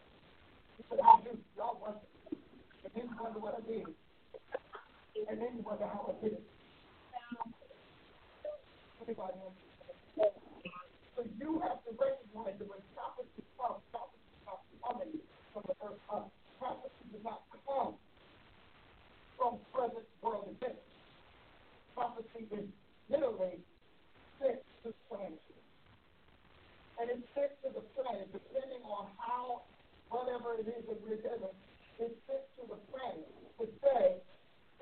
He said, I do. Y'all wonder. And then you wonder what I did. And then you wonder how I did it. Anybody else? So you have to recognize that when prophecy comes, prophecy is not coming from the earth up. Prophecy does not come from present world events. Prophecy is literally sent to the planet. And it's sent to the planet depending on how, whatever it is that we're given, it's sent to the planet to say,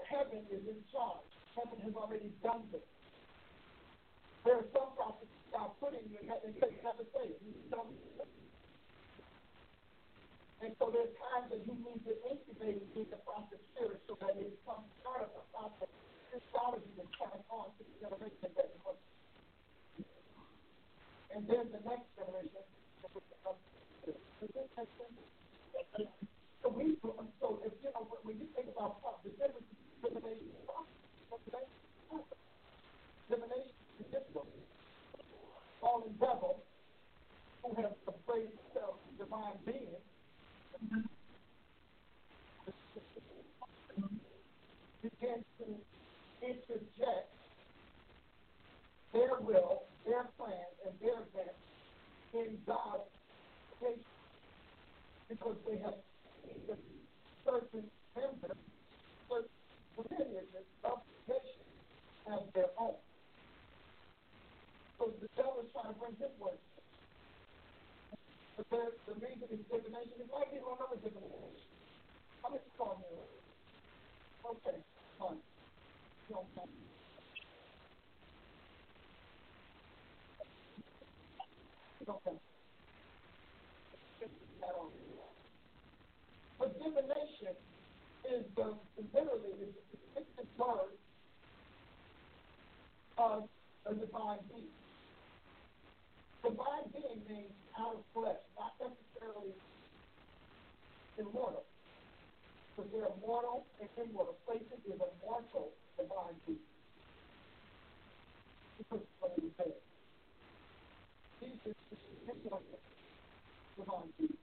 heaven is in charge. Heaven has already done this. There are some prophets God putting you in heaven and never say it. You don't. And so there's times that you need to incubate in the prophet's spirit so that it becomes part of the prophet Christology that carries on to the generation that was. And then the next generation, so we, so if you know when you think about prophet, the difference between divination and prophet, divination is difficult. Fallen devil, who has afraid himself divine being, begins to interject their will, their plans, and their events in God's creation because they have certain members, certain lineages of creation as their own. So the devil is trying to bring his way. But the, the reason is divination is like people don't know what divination. How much you call me? Okay, fine. Don't know. Okay. But divination is the literally is the word of a divine being. Divine being means out of flesh, not necessarily immortal. Because there are mortal and immortal. Satan is a mortal divine being. Because what he said. Jesus is immortal divine being.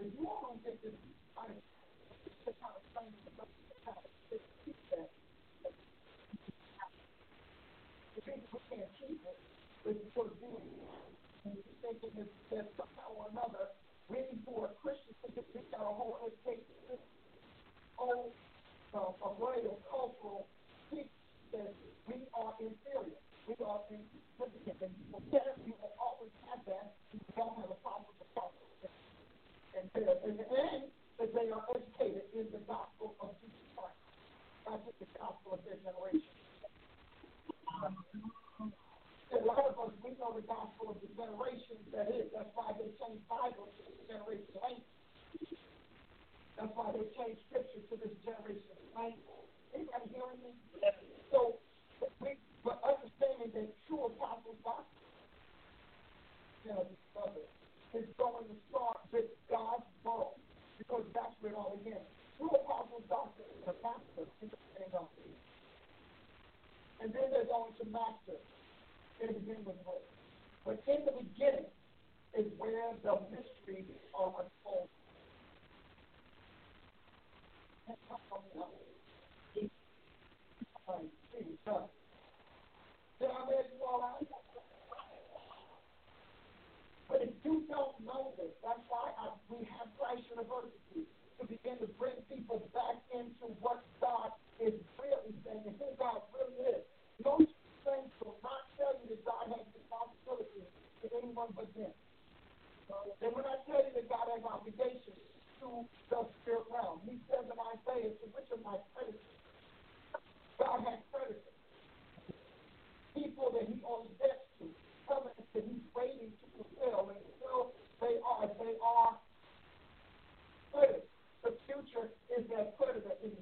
If you all don't get this, I just kind of explain the kind of teach that. The people can't keep it, but it's for doing. And thinking that, that somehow or another, we who are Christians, because we got a whole education system, whole uh, array of cultural teachings that we are inferior. We are insignificant. And you will always have that. You don't have a problem with the problem. And, and, and that they are educated in the gospel of Jesus Christ, not just the gospel of their generation. A lot of us, we know the gospel of the generation that is. That's why they changed Bible to this generation language. That's why they changed scripture to this generation language. Anybody hearing me? So, we, but understanding that true apostles' doctrine, you know, is going to start with God's word, because that's where it all begins. True apostles' doctrine is a master. And then they're going to master in with word. But in the beginning is where the mysteries are unfolded. But if you don't know this, that's why I, we have Price University to begin to bring people back into what God is really saying and who God really is. Most things will not tell you that God has responsibility to anyone but them. And when I tell you that God has obligations to the spirit realm, He says in Isaiah, to which of my creditors? God has creditors. People that He owes debts to, covenants that He's waiting to fulfill, and until they are, they are creditors. The future is that creditor in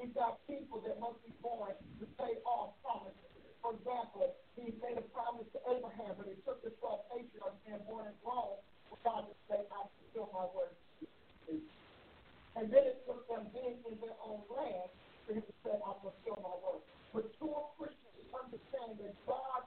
He's got people that must be born to pay off promises. For example, he made a promise to Abraham, but it took the 12 patriarchs and born in Rome for God to say, I fulfill my word. And then it took them being in their own land for him to say, I fulfill my word. But Mature Christians understand that God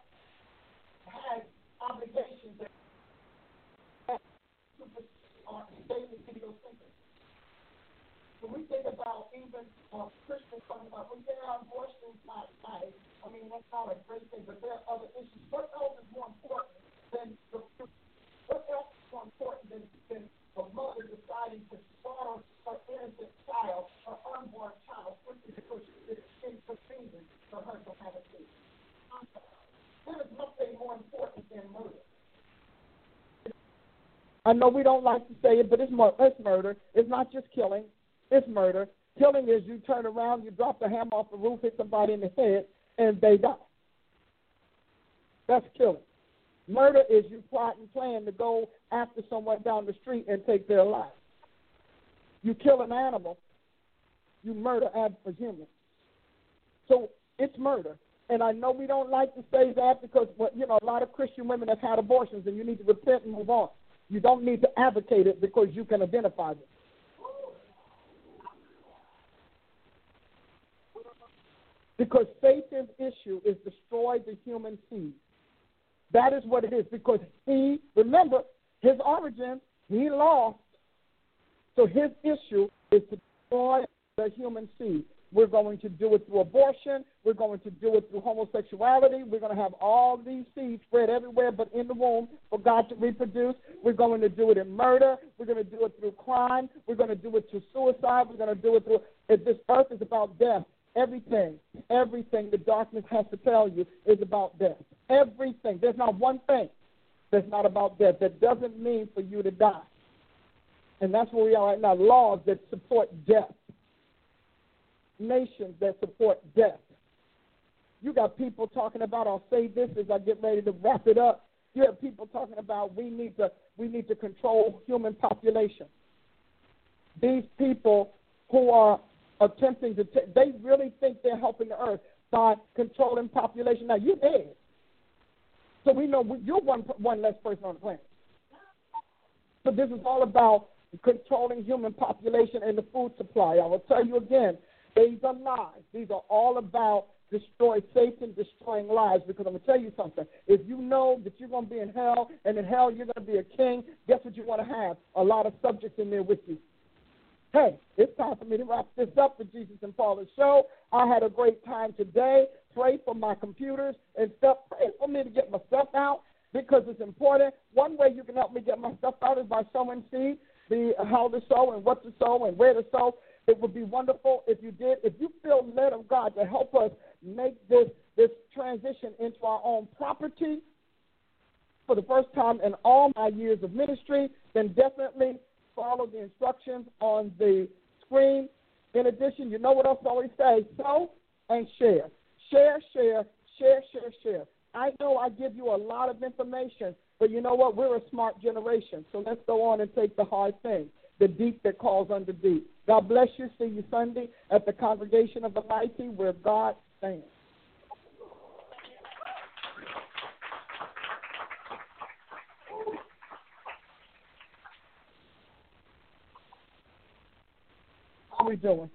about even uh, Christians talking about, well, yeah, abortion is not right. I mean, that's not a great thing, but there are other issues. What else is more important than the what else is more important than, than a mother deciding to slaughter her innocent child, her unborn child, simply because it's inconvenient for her to have a kid? There is nothing more important than murder. I know we don't like to say it, but it's, mur- it's murder. It's not just killing, it's murder. Killing is you turn around, you drop the hammer off the roof, hit somebody in the head, and they die. That's killing. Murder is you plot and plan to go after someone down the street and take their life. You kill an animal, you murder a human. So it's murder. And I know we don't like to say that because, you know, a lot of Christian women have had abortions, and you need to repent and move on. You don't need to advocate it because you can identify them. Because Satan's issue is destroy the human seed. That is what it is. Because he, remember, his origin, he lost. So his issue is to destroy the human seed. We're going to do it through abortion. We're going to do it through homosexuality. We're going to have all these seeds spread everywhere but in the womb for God to reproduce. We're going to do it in murder. We're going to do it through crime. We're going to do it through suicide. We're going to do it through. If this earth is about death, everything, everything the darkness has to tell you is about death. Everything. There's not one thing that's not about death. That doesn't mean for you to die. And that's where we are right now. Laws that support death nations that support death. You got people talking about, I'll say this as I get ready to wrap it up. You have people talking about we need to we need to control human population. These people who are attempting to t- they really think they're helping the earth by controlling population. Now you're dead, so we know you're one one less person on the planet. So this is all about controlling human population and the food supply. I will tell you again, these are lies. These are all about destroy Satan, destroying lives. Because I'm to tell you something. If you know that you're to be in hell, and in hell you're to be a king, guess what you want to have? A lot of subjects in there with you. Hey, it's time for me to wrap this up for Jesus and Paula's show. I had a great time today. Pray for my computers and stuff. Pray for me to get my stuff out because it's important. One way you can help me get my stuff out is by sowing seed, the how to sow and what to sow and where to sow. It would be wonderful if you did. If you feel led of God to help us make this this transition into our own property for the first time in all my years of ministry, then definitely follow the instructions on the screen. In addition, you know what else I always say: sow and share, share, share, share, share, share. I know I give you a lot of information, but you know what? We're a smart generation, so let's go on and take the hard thing, the deep that calls unto deep. God bless you. See you Sunday at the Congregation of the Mighty where God stands. How are we doing?